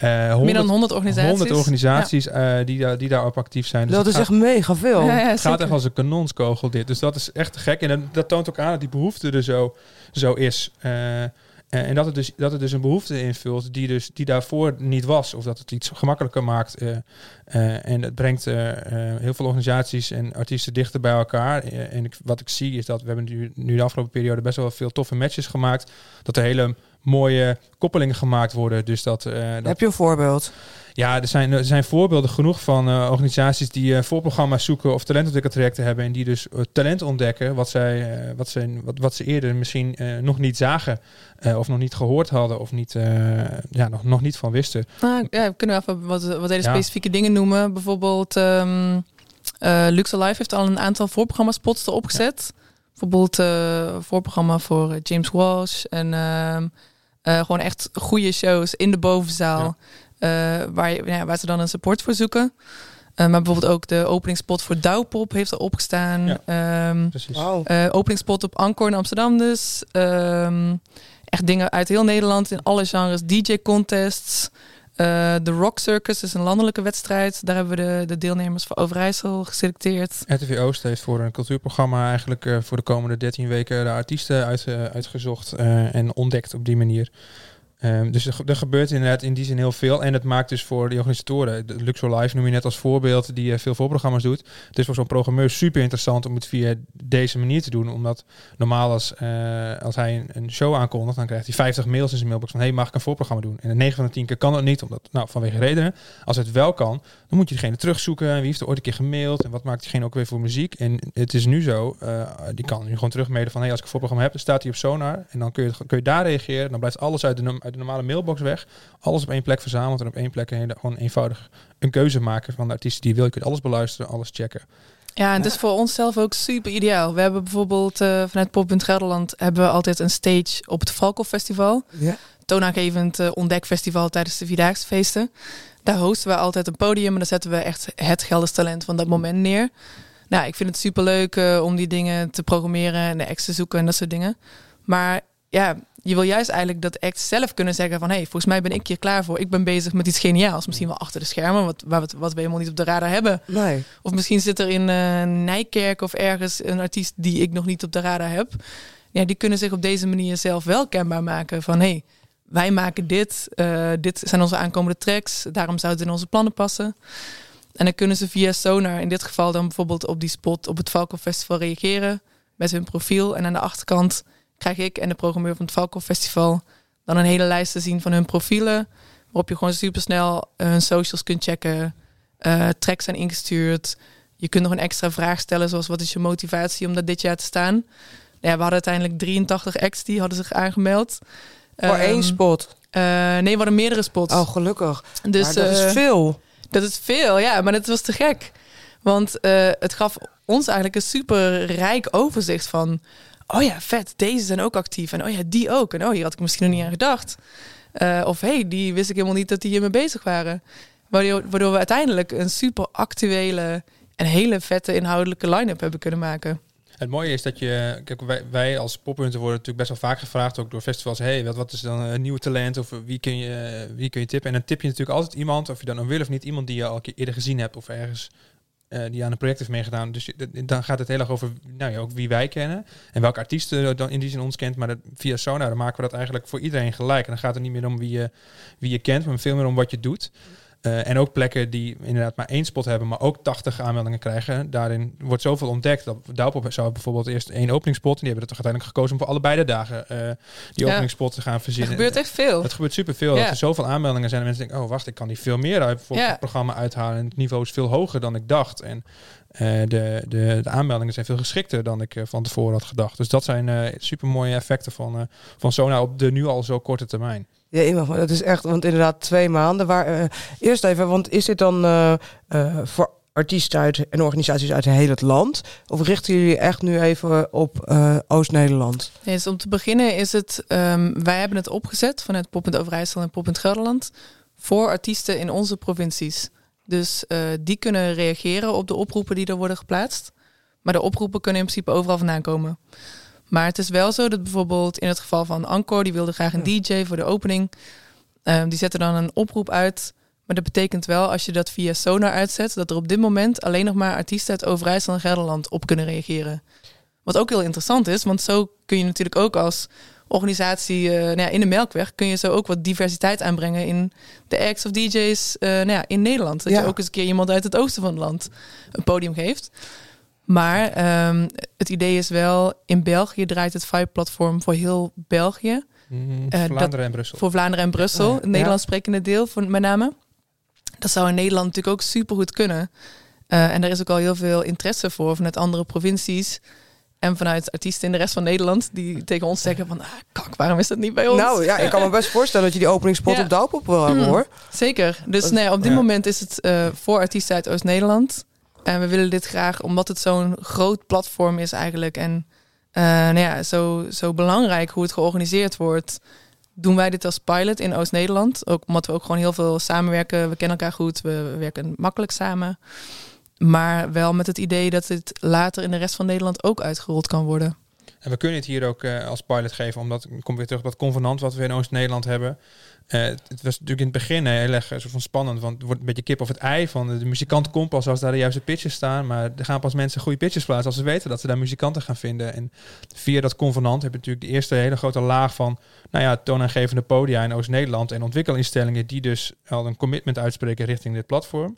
100, Meer dan 100 organisaties. 100 organisaties ja. die, daar, die daarop actief zijn. Dus dat is echt mega veel. Ja, ja, het gaat echt als een kanonskogel dit. Dus dat is echt gek. En dat, dat toont ook aan dat die behoefte er zo, zo is. Uh, en dat het, dus, dat het dus een behoefte invult die, dus, die daarvoor niet was. Of dat het iets gemakkelijker maakt. Uh, uh, en het brengt heel veel organisaties en artiesten dichter bij elkaar. en ik, wat ik zie is dat we hebben nu, nu de afgelopen periode best wel veel toffe matches gemaakt. Dat er hele mooie koppelingen gemaakt worden. Dus dat, dat Heb je een voorbeeld? Ja, er zijn, er zijn voorbeelden genoeg van uh, organisaties die uh, voorprogramma's zoeken of talentontwikkeltrajecten hebben en die dus uh, talent ontdekken wat, zij, wat, zij, wat, wat ze eerder misschien nog niet zagen of nog niet gehoord hadden of niet, ja, nog, nog niet van wisten. Nou, ja, we kunnen even wat, wat hele specifieke dingen noemen. Bijvoorbeeld um, Luxe Live heeft al een aantal voorprogramma-spots erop gezet. Ja. Bijvoorbeeld voorprogramma voor James Walsh en ehm, gewoon echt goede shows in de bovenzaal. Ja. Uh, waar, je, ja, waar ze dan een support voor zoeken. Uh, maar bijvoorbeeld ook de openingspot voor Douwpop heeft er opgestaan. Ja, um, wow. uh, openingspot op Ancor in Amsterdam dus. Um, echt dingen uit heel Nederland in alle genres. DJ-contests. De Rock Circus is een landelijke wedstrijd. Daar hebben we de, de deelnemers voor Overijssel geselecteerd. RTV Oost heeft voor een cultuurprogramma eigenlijk voor de komende 13 weken de artiesten uit, uitgezocht en ontdekt op die manier. Um, dus er, gebeurt inderdaad in die zin heel veel. En het maakt dus voor die organisatoren, de Luxor Live noem je net als voorbeeld, die uh, veel voorprogramma's doet. Is voor zo'n programmeur super interessant om het via deze manier te doen. Omdat normaal als, uh, als hij een, show aankondigt, dan krijgt hij 50 mails in zijn mailbox van hey, mag ik een voorprogramma doen? En de 9 van de 10 keer kan dat niet, omdat, nou, vanwege redenen. Als het wel kan, dan moet je degene terugzoeken. Wie heeft er ooit een keer gemaild? En wat maakt diegene ook weer voor muziek? En het is nu zo, uh, die kan nu gewoon terugmailen van hey, als ik een voorprogramma heb, dan staat hij op Sonar. En dan kun je, kun je daar reageren. Dan blijft alles uit de, uit de normale mailbox weg. Alles op één plek verzameld en op één plek een, gewoon eenvoudig een keuze maken van de artiesten die je wil. Je kunt alles beluisteren, alles checken. Ja, en het is voor ons zelf ook super ideaal. We hebben bijvoorbeeld uh, vanuit Pop Gelderland hebben we altijd een stage op het Valko Festival. Ja. Toonaangevend uh, ontdekfestival tijdens de Vierdaagse feesten. Daar hosten we altijd een podium en daar zetten we echt het Gelders talent van dat moment neer. Nou, ik vind het super leuk uh, om die dingen te programmeren en de ex te zoeken en dat soort dingen. Maar ja, je wil juist eigenlijk dat act zelf kunnen zeggen van... hé, hey, volgens mij ben ik hier klaar voor. Ik ben bezig met iets geniaals. Misschien wel achter de schermen, wat, wat, wat we helemaal niet op de radar hebben. Nee. Of misschien zit er in uh, Nijkerk of ergens een artiest die ik nog niet op de radar heb. Ja, die kunnen zich op deze manier zelf wel kenbaar maken van... hé, hey, wij maken dit, uh, dit zijn onze aankomende tracks. Daarom zou het in onze plannen passen. En dan kunnen ze via Sonar in dit geval dan bijvoorbeeld op die spot... op het Falco Festival reageren met hun profiel. En aan de achterkant krijg ik en de programmeur van het Falco Festival dan een hele lijst te zien van hun profielen. Waarop je gewoon supersnel hun socials kunt checken. Uh, tracks zijn ingestuurd. Je kunt nog een extra vraag stellen, zoals wat is je motivatie om dat dit jaar te staan? Ja, we hadden uiteindelijk 83 acts die hadden zich aangemeld. Voor um, één spot? Uh, nee, we hadden meerdere spots. Oh, gelukkig. Dus, maar dat uh, is veel. Dat is veel, ja, maar het was te gek. Want het gaf ons eigenlijk een super rijk overzicht van oh ja, vet, deze zijn ook actief. En oh ja, die ook. En oh, hier had ik misschien nog niet aan gedacht. Uh, of hey, die wist ik helemaal niet dat die hiermee bezig waren. Waardoor, waardoor we uiteindelijk een super actuele en hele vette inhoudelijke line-up hebben kunnen maken. Het mooie is dat je, kijk, wij, wij als pophunter worden natuurlijk best wel vaak gevraagd, ook door festivals, hey, wat, wat is dan een nieuwe talent of wie kun, je, wie kun je tippen? En dan tip je natuurlijk altijd iemand, of je dan ook wil of niet, iemand die je al een eerder gezien hebt of ergens eh, die aan een project heeft meegedaan. Dus dan gaat het heel erg over nou ja, ook wie wij kennen en welke artiesten dan in die zin ons kent. Maar dat, via Sonar maken we dat eigenlijk voor iedereen gelijk. En dan gaat het niet meer om wie je, wie je kent, maar veel meer om wat je doet. Eh, en ook plekken die inderdaad maar één spot hebben, maar ook 80 aanmeldingen krijgen. Daarin wordt zoveel ontdekt. Dat Douwpop zou bijvoorbeeld eerst één openingspot. En die hebben er toch uiteindelijk gekozen om voor allebei de dagen eh, die Ja. openingspot te gaan Er verzinnen. gebeurt echt veel. Het gebeurt superveel. Ja. Dat er zoveel aanmeldingen zijn. En mensen denken, oh wacht, ik kan die veel meer uit voor Ja. het programma uithalen. En het niveau is veel hoger dan ik dacht. En eh, de, de, de aanmeldingen zijn veel geschikter dan ik van tevoren had gedacht. Dus dat zijn super mooie effecten van, van Sona op de nu al zo korte termijn. Ja, iemand, dat is echt, want inderdaad twee maanden. Waar, eh, eerst even, want is dit dan eh, eh, voor artiesten uit en organisaties uit heel het land? Of richten jullie echt nu even op Oost-Nederland? Nee, dus om te beginnen is het, ehm, wij hebben het opgezet vanuit Pop Overijssel en Pop Gelderland voor artiesten in onze provincies. Dus die kunnen reageren op de oproepen die er worden geplaatst. Maar de oproepen kunnen in principe overal vandaan komen. Maar het is wel zo dat bijvoorbeeld in het geval van Encore, die wilde graag een DJ voor de opening. Ehm, die zetten dan een oproep uit. Maar dat betekent wel, als je dat via Sonar uitzet, dat er op dit moment alleen nog maar artiesten uit Overijssel en Gelderland op kunnen reageren. Wat ook heel interessant is, want zo kun je natuurlijk ook als organisatie eh, nou ja, in de Melkweg kun je zo ook wat diversiteit aanbrengen in de acts of DJ's eh, nou ja, in Nederland. Dat Ja. je ook eens een keer iemand uit het oosten van het land een podium geeft. Maar ehm, het idee is wel, in België draait het Vibe-platform voor heel België. Mm, Eh, Vlaanderen dat- en Brussel. Voor Vlaanderen en Brussel, Ja. het Nederlands sprekende deel voor, met name. Dat zou in Nederland natuurlijk ook supergoed kunnen. Eh, en er is ook al heel veel interesse voor vanuit andere provincies. En vanuit artiesten in de rest van Nederland die tegen ons zeggen van... Ah, kak, waarom is dat niet bij ons? Nou ja, ik kan me best voorstellen dat je die openingspot Ja. op Douwpop wil hebben Mm. hoor. Zeker. Dus nee, op dit Ja. moment is het eh, voor artiesten uit Oost-Nederland. En we willen dit graag, omdat het zo'n groot platform is eigenlijk. En eh, nou ja, zo, zo belangrijk hoe het georganiseerd wordt. Doen wij dit als pilot in Oost-Nederland. Ook omdat we ook gewoon heel veel samenwerken. We kennen elkaar goed. We, we werken makkelijk samen. Maar wel met het idee dat dit later in de rest van Nederland ook uitgerold kan worden. En we kunnen het hier ook eh, als pilot geven, omdat kom weer terug op dat convenant wat we in Oost-Nederland hebben. Eh, het was natuurlijk in het begin eh, heel erg eh, soort van spannend, want het wordt een beetje kip of het ei van de, de muzikant komt pas als daar de juiste pitches staan, maar er gaan pas mensen goede pitches plaatsen als ze weten dat ze daar muzikanten gaan vinden. En via dat convenant heb je natuurlijk de eerste hele grote laag van, nou ja, toonaangevende podia in Oost-Nederland en ontwikkelinstellingen die dus al een commitment uitspreken richting dit platform.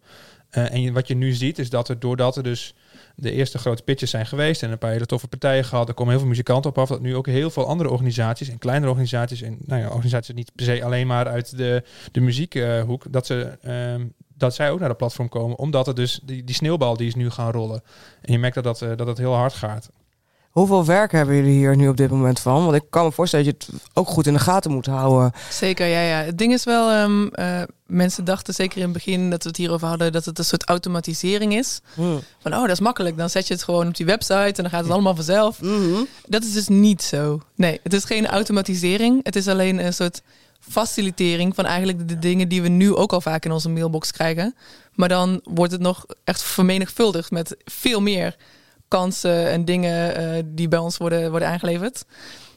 Eh, en wat je nu ziet is dat er doordat er dus de eerste grote pitches zijn geweest en een paar hele toffe partijen gehad. Er komen heel veel muzikanten op af. Dat nu ook heel veel andere organisaties en kleinere organisaties en nou ja, organisaties niet per se alleen maar uit de, de muziekhoek, dat ze ehm, dat zij ook naar het platform komen, omdat het dus die, die sneeuwbal die is nu gaan rollen. En je merkt dat dat, eh, dat het heel hard gaat. Hoeveel werk hebben jullie hier nu op dit moment van? Want ik kan me voorstellen dat je het ook goed in de gaten moet houden. Zeker, ja, ja. Het ding is wel, ehm, eh, mensen dachten zeker in het begin dat we het hierover hadden, dat het een soort automatisering is. Hmm. Van, oh, dat is makkelijk. Dan zet je het gewoon op die website en dan gaat het allemaal vanzelf. Mhm. Dat is dus niet zo. Nee, het is geen automatisering. Het is alleen een soort facilitering van eigenlijk de dingen die we nu ook al vaak in onze mailbox krijgen. Maar dan wordt het nog echt vermenigvuldigd met veel meer kansen en dingen eh, die bij ons worden, worden aangeleverd.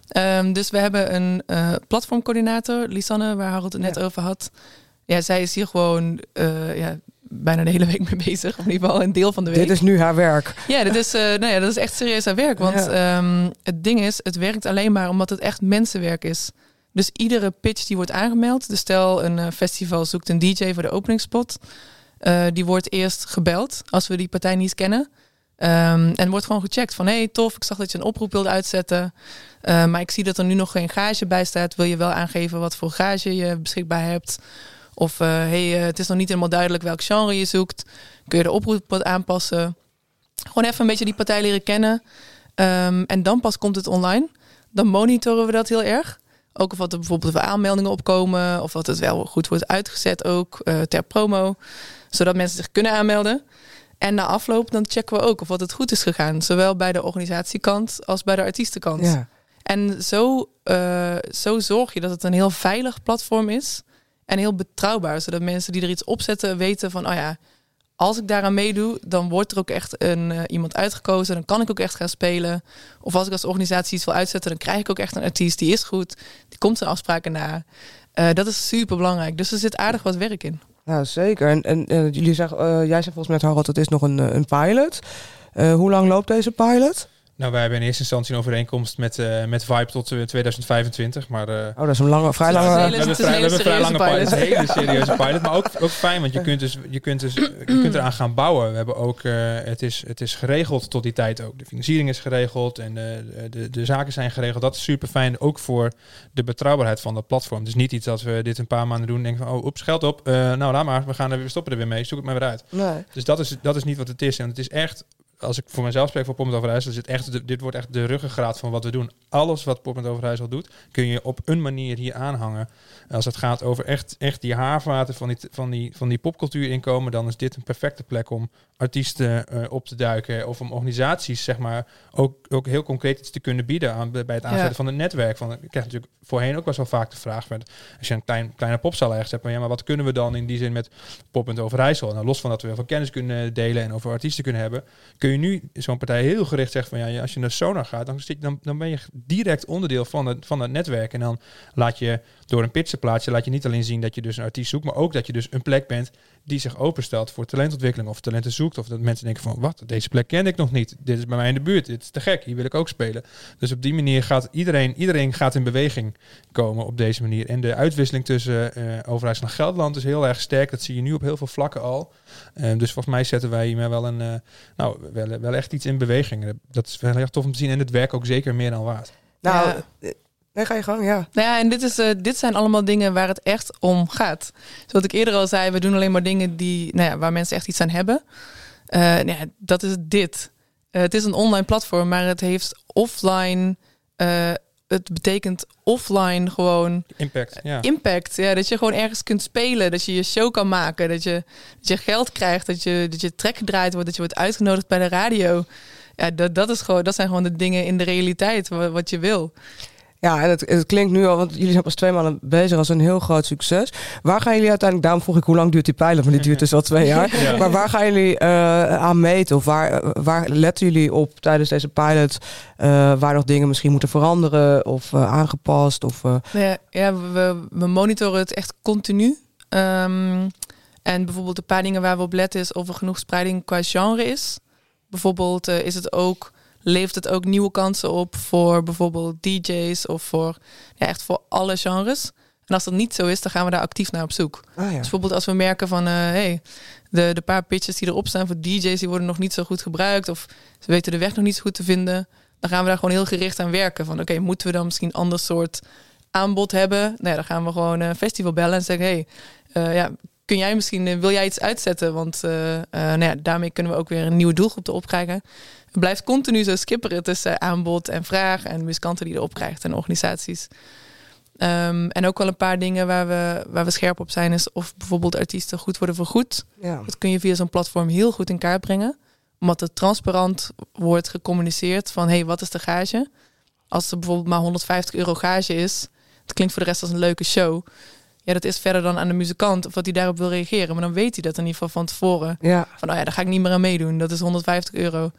Ehm, dus we hebben een eh, platformcoördinator, Lisanne, waar Harold het net Ja. over had. Ja, zij is hier gewoon eh, ja, bijna de hele week mee bezig. Of in ieder geval een deel van de week. Dit is nu haar werk. Ja, dit is, eh, nou ja, dat is echt serieus aan werk. Want Ja. ehm, het ding is, het werkt alleen maar omdat het echt mensenwerk is. Dus iedere pitch die wordt aangemeld, dus stel een festival zoekt een DJ voor de openingsspot, eh, die wordt eerst gebeld als we die partij niet kennen. Ehm, en wordt gewoon gecheckt van, hey tof, ik zag dat je een oproep wilde uitzetten, eh, maar ik zie dat er nu nog geen gage bij staat. Wil je wel aangeven wat voor gage je beschikbaar hebt? Of eh, hey, eh, het is nog niet helemaal duidelijk welk genre je zoekt. Kun je de oproep wat aanpassen? Gewoon even een beetje die partij leren kennen. Ehm, en dan pas komt het online. Dan monitoren we dat heel erg. Ook of er bijvoorbeeld voor aanmeldingen opkomen. Of wat het wel goed wordt uitgezet ook eh, ter promo. Zodat mensen zich kunnen aanmelden. En na afloop dan checken we ook of wat het goed is gegaan. Zowel bij de organisatiekant als bij de artiestenkant. Ja. En zo, eh, zo zorg je dat het een heel veilig platform is. En heel betrouwbaar. Zodat mensen die er iets opzetten weten van... oh ja, als ik daaraan meedoe, dan wordt er ook echt een, uh, iemand uitgekozen. Dan kan ik ook echt gaan spelen. Of als ik als organisatie iets wil uitzetten, dan krijg ik ook echt een artiest die is goed. Die komt zijn afspraken na. Uh, dat is super belangrijk. Dus er zit aardig wat werk in. Nou, zeker. En, en, jullie zeggen, uh, jij zegt volgens mij, Harold, het is nog een, een pilot. hoe lang loopt deze pilot? Nou, wij hebben in eerste instantie een overeenkomst met, uh, met Vibe tot 2025. Maar, uh, oh, dat is een lange, vrij lange... We hebben een vrij lange pilot. Een hele serieuze pilot. Maar ook, ook fijn, want je kunt, dus, je, kunt dus, je kunt eraan gaan bouwen. We hebben ook, uh, het, is, het is geregeld tot die tijd ook. De financiering is geregeld en de, de, de zaken zijn geregeld. Dat is super fijn, ook voor de betrouwbaarheid van dat platform. Dus niet iets dat we dit een paar maanden doen en denken van... oh, oeps, geld op. nou, laat maar. We, gaan er, we stoppen er weer mee. Zoek het maar weer uit. Nee. Dus dat is, dat is niet wat het is. En het is echt als ik voor mezelf spreek voor met Overijssel, is het echt, dit wordt echt de ruggengraat van wat we doen. Alles wat met Overijssel doet, kun je op een manier hier aanhangen. Als het gaat over echt, echt die haarvaten van die, van, die, van die popcultuur inkomen, dan is dit een perfecte plek om artiesten uh, op te duiken. Of om organisaties, zeg maar, ook, ook heel concreet iets te kunnen bieden aan, bij het aanzetten ja. van het netwerk. Van, ik krijg natuurlijk voorheen ook wel zo vaak de vraag, met, als je een klein, kleine popzaal ergens hebt, maar, ja, maar wat kunnen we dan in die zin met met Overijssel? Nou, los van dat we heel veel kennis kunnen delen en over artiesten kunnen hebben, kun je nu zo'n partij heel gericht zeggen van, ja, als je naar Sonar gaat, dan, dan, ben je direct onderdeel van het, van het netwerk. En dan laat je door een pitsenplaatsje laat je niet alleen zien dat je dus een artiest zoekt, maar ook dat je dus een plek bent die zich openstelt voor talentontwikkeling of talenten zoekt. Of dat mensen denken van, wat, deze plek ken ik nog niet. Dit is bij mij in de buurt, dit is te gek, hier wil ik ook spelen. Dus op die manier gaat iedereen, iedereen gaat in beweging komen op deze manier. En de uitwisseling tussen uh, Overijssel en Gelderland is heel erg sterk. Dat zie je nu op heel veel vlakken al. Uh, dus volgens mij zetten wij hiermee wel, een, uh, nou, wel, wel echt iets in beweging. Dat is wel erg tof om te zien en het werk ook zeker meer dan waard. Nou, ja. Nee, ga je gang, ja. Nou ja, en dit, is, uh, dit zijn allemaal dingen waar het echt om gaat. Zoals ik eerder al zei, we doen alleen maar dingen die, nou ja, waar mensen echt iets aan hebben. Uh, nou ja, dat is dit. Uh, het is een online platform, maar het heeft offline. het betekent offline gewoon. Impact. Ja. Impact. Ja, dat je gewoon ergens kunt spelen. Dat je je show kan maken. Dat je, dat je geld krijgt. Dat je, dat je trek gedraaid wordt. Dat je wordt uitgenodigd bij de radio. Ja, dat, dat, is gewoon, dat zijn gewoon de dingen in de realiteit wat, wat je wil. Ja, en het, het, klinkt nu al, want jullie zijn pas twee maanden bezig als een heel groot succes. Waar gaan jullie uiteindelijk, daarom vroeg ik hoe lang duurt die pilot, maar die duurt dus al twee jaar. Ja. Maar waar gaan jullie uh, aan meten of waar, waar letten jullie op tijdens deze pilot uh, waar nog dingen misschien moeten veranderen of uh, aangepast? Of, ja, ja we, we monitoren het echt continu. Um, en bijvoorbeeld een paar dingen waar we op letten is of er genoeg spreiding qua genre is. Bijvoorbeeld is het ook levert het ook nieuwe kansen op voor bijvoorbeeld DJ's of voor ja, echt voor alle genres. En als dat niet zo is, dan gaan we daar actief naar op zoek. Ah, ja. Dus bijvoorbeeld als we merken van uh, hey, de, de paar pitches die erop staan voor DJ's, die worden nog niet zo goed gebruikt. Of ze weten de weg nog niet zo goed te vinden. Dan gaan we daar gewoon heel gericht aan werken. Van oké, okay, moeten we dan misschien een ander soort aanbod hebben? Nou dan gaan we gewoon een festival bellen en zeggen, hey, uh, ja, kun jij misschien, wil jij iets uitzetten? Want uh, nou ja, daarmee kunnen we ook weer een nieuwe doelgroep erop krijgen. Het blijft continu zo skipperen tussen aanbod en vraag en muzikanten die erop krijgt en organisaties. Um, en ook wel een paar dingen waar we, waar we scherp op zijn, is of bijvoorbeeld artiesten goed worden vergoed. Ja. Dat kun je via zo'n platform heel goed in kaart brengen. Omdat het transparant wordt gecommuniceerd van hé, hey, wat is de gage? Als er bijvoorbeeld maar 150 euro gage is, het klinkt voor de rest als een leuke show. Ja, dat is verder dan aan de muzikant of wat hij daarop wil reageren. Maar dan weet hij dat in ieder geval van tevoren. Ja. Van oh ja, daar ga ik niet meer aan meedoen. Dat is 150 euro. Um,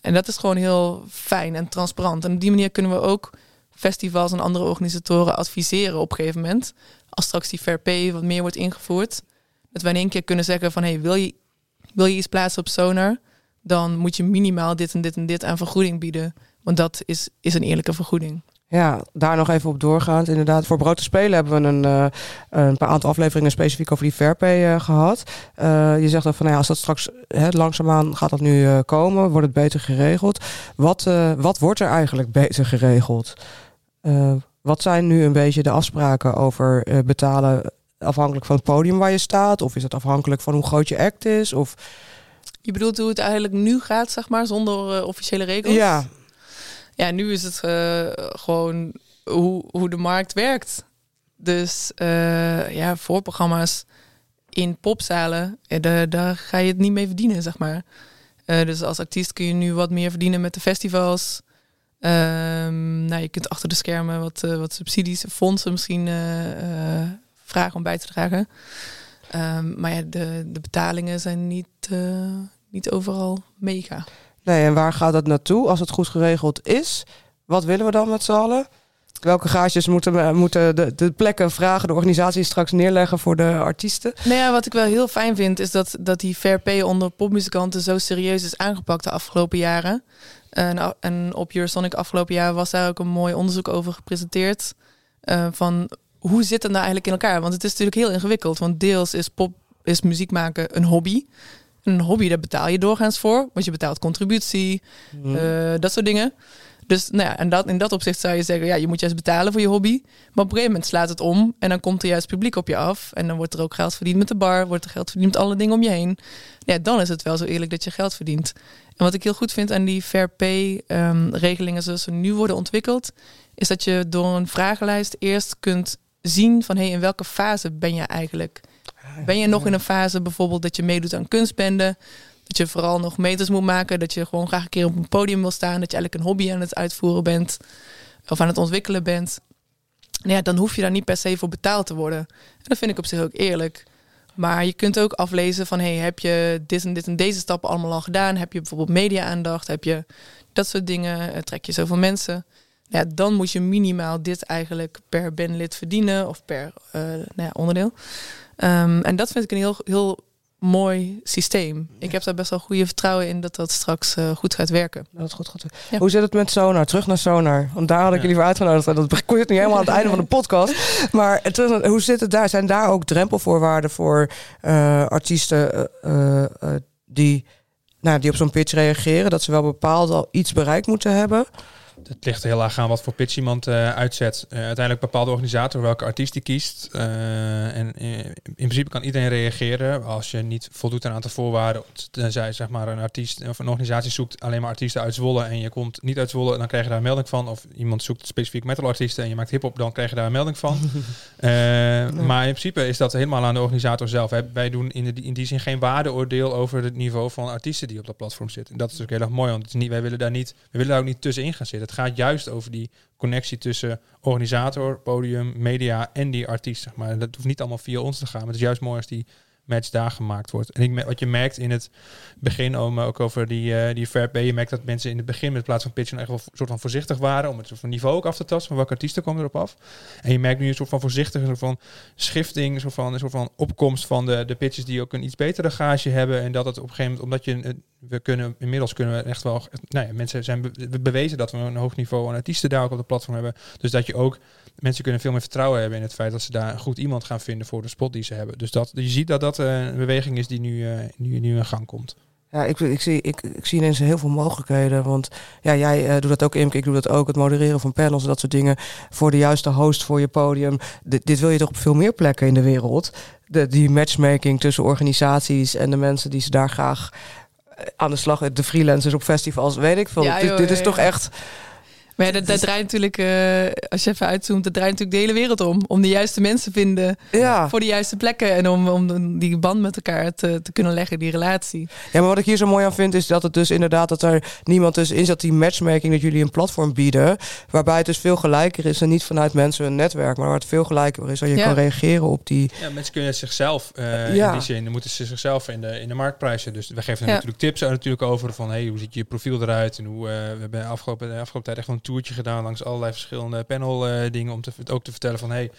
en dat is gewoon heel fijn en transparant. En op die manier kunnen we ook festivals en andere organisatoren adviseren op een gegeven moment. Als straks die fair pay wat meer wordt ingevoerd. Dat we in één keer kunnen zeggen van... hey, wil, je, wil je iets plaatsen op Sonar... dan moet je minimaal dit en dit en dit aan vergoeding bieden. Want dat is, is een eerlijke vergoeding. Ja, daar nog even op doorgaand. Inderdaad, voor Brood te Spelen hebben we een, uh, een paar aantal afleveringen specifiek over die Fairpay uh, gehad. Uh, je zegt dan van, nou ja, als dat straks hè, langzaamaan gaat dat nu komen, wordt het beter geregeld. Wat, wat wordt er eigenlijk beter geregeld? wat zijn nu een beetje de afspraken over betalen afhankelijk van het podium waar je staat? Of is het afhankelijk van hoe groot je act is? Of... Je bedoelt hoe het eigenlijk nu gaat, zeg maar, zonder officiële regels? Ja, ja, nu is het uh, gewoon hoe, hoe de markt werkt. Dus uh, ja, voorprogramma's in popzalen, ja, daar, ga je het niet mee verdienen, zeg maar. Dus als artiest kun je nu wat meer verdienen met de festivals. Um, nou, je kunt achter de schermen wat, wat subsidies, fondsen misschien vragen om bij te dragen. Ehm, maar ja, de, de betalingen zijn niet, eh, niet overal mega. Nee, en waar gaat het naartoe als het goed geregeld is? Wat willen we dan met z'n allen? Welke gages moeten, moeten de, de plekken vragen, de organisaties straks neerleggen voor de artiesten? Nou ja, wat ik wel heel fijn vind, is dat, dat die fair onder popmuzikanten zo serieus is aangepakt de afgelopen jaren. En, op Eurosonic afgelopen jaar was daar ook een mooi onderzoek over gepresenteerd. Uh, van hoe zit het nou eigenlijk in elkaar? Want het is natuurlijk heel ingewikkeld. Want deels is pop, is muziek maken een hobby. Een hobby, daar betaal je doorgaans voor. Want je betaalt contributie, mm. uh, dat soort dingen. Dus nou ja, en dat, in dat opzicht zou je zeggen, ja, je moet juist betalen voor je hobby. Maar op een gegeven moment slaat het om en dan komt er juist publiek op je af. En dan wordt er ook geld verdiend met de bar, wordt er geld verdiend met alle dingen om je heen. Ja, dan is het wel zo eerlijk dat je geld verdient. En wat ik heel goed vind aan die fair pay um, regelingen zoals ze nu worden ontwikkeld, is dat je door een vragenlijst eerst kunt zien van hey, in welke fase ben je eigenlijk? Ben je nog in een fase bijvoorbeeld dat je meedoet aan kunstbenden? Dat je vooral nog meters moet maken. Dat je gewoon graag een keer op een podium wil staan. Dat je eigenlijk een hobby aan het uitvoeren bent. Of aan het ontwikkelen bent. Nou ja, dan hoef je daar niet per se voor betaald te worden. En dat vind ik op zich ook eerlijk. Maar je kunt ook aflezen van... Hey, heb je dit en dit en deze stappen allemaal al gedaan? Heb je bijvoorbeeld media-aandacht? Heb je dat soort dingen? Eh, trek je zoveel mensen? Ja, dan moet je minimaal dit eigenlijk per bandlid verdienen. Of per uh, nou ja, onderdeel. Um, en dat vind ik een heel, heel mooi systeem. Ik heb daar best wel goede vertrouwen in dat dat straks uh, goed gaat werken. Dat is goed, goed. Hoe zit het met Sonar? Terug naar Sonar. Want daar had ik ja. jullie voor uitgenodigd. Dat kon je het niet helemaal aan het einde van de podcast. Maar hoe zit het daar? Zijn daar ook drempelvoorwaarden voor uh, artiesten uh, die, nou, die op zo'n pitch reageren? Dat ze wel bepaald al iets bereikt moeten hebben? Het ligt heel erg aan wat voor pitch iemand uh, uitzet. Uh, uiteindelijk bepaalt de organisator welke artiest hij kiest. Uh, en in principe kan iedereen reageren als je niet voldoet aan een aantal voorwaarden. Tenzij zeg maar een artiest of een organisatie zoekt alleen maar artiesten uit Zwolle en je komt niet uit Zwolle, dan krijg je daar een melding van. Of iemand zoekt specifiek metalartiesten en je maakt hip-hop, dan krijg je daar een melding van. Maar in principe is dat helemaal aan de organisator zelf. Hè. Wij doen in, de, in die zin geen waardeoordeel over het niveau van artiesten die op dat platform zitten. En dat is natuurlijk heel erg mooi, want het is niet, wij willen daar niet, we willen daar ook niet tussenin gaan zitten gaat juist over die connectie tussen organisator, podium, media en die artiest. Zeg maar. Dat hoeft niet allemaal via ons te gaan. Maar het is juist mooi als die match daar gemaakt wordt. En ik, wat je merkt in het begin, om, ook over die, uh, die fair je merkt dat mensen in het begin met plaats van pitchen echt wel een soort van voorzichtig waren om het soort van niveau ook af te tasten van welke artiesten komen erop af. En je merkt nu een soort van voorzichtig, een soort van schifting, een soort van, een soort van opkomst van de, de pitches die ook een iets betere gage hebben en dat het op een gegeven moment, omdat je we kunnen inmiddels kunnen we echt wel, nou ja, mensen zijn bewezen dat we een hoog niveau aan artiesten daar ook op de platform hebben. Dus dat je ook mensen kunnen veel meer vertrouwen hebben in het feit dat ze daar goed iemand gaan vinden voor de spot die ze hebben. Dus dat, je ziet dat dat uh, een beweging is die nu, uh, nu, nu in gang komt. Ja, ik, ik, zie, ik, ik zie ineens heel veel mogelijkheden. Want ja, jij uh, doet dat ook, Imke. Ik doe dat ook. Het modereren van panels en dat soort dingen. Voor de juiste host voor je podium. D dit wil je toch op veel meer plekken in de wereld. De, die matchmaking tussen organisaties en de mensen die ze daar graag aan de slag. De freelancers op festivals, weet ik veel. Ja, dit, dit, is toch echt maar ja, dat, dat draait natuurlijk, uh, als je even uitzoomt, dat draait natuurlijk de hele wereld om. Om de juiste mensen te vinden ja. voor de juiste plekken. En om, om die band met elkaar te, te kunnen leggen, die relatie. Ja, maar wat ik hier zo mooi aan vind, is dat het dus inderdaad dat er niemand dus in zat die matchmaking, dat jullie een platform bieden. Waarbij het dus veel gelijker is en niet vanuit mensen een netwerk, maar waar het veel gelijker is. Dat je kan reageren op die. Ja, mensen kunnen zichzelf uh, ja. in die zin, moeten ze zichzelf in de, in de marktprijzen. Dus we geven natuurlijk tips natuurlijk over van hey, hoe ziet je profiel eruit en hoe uh, we hebben afgelopen, de afgelopen tijd echt gewoon toertje gedaan langs allerlei verschillende panel uh, dingen om te, ook te vertellen van hey,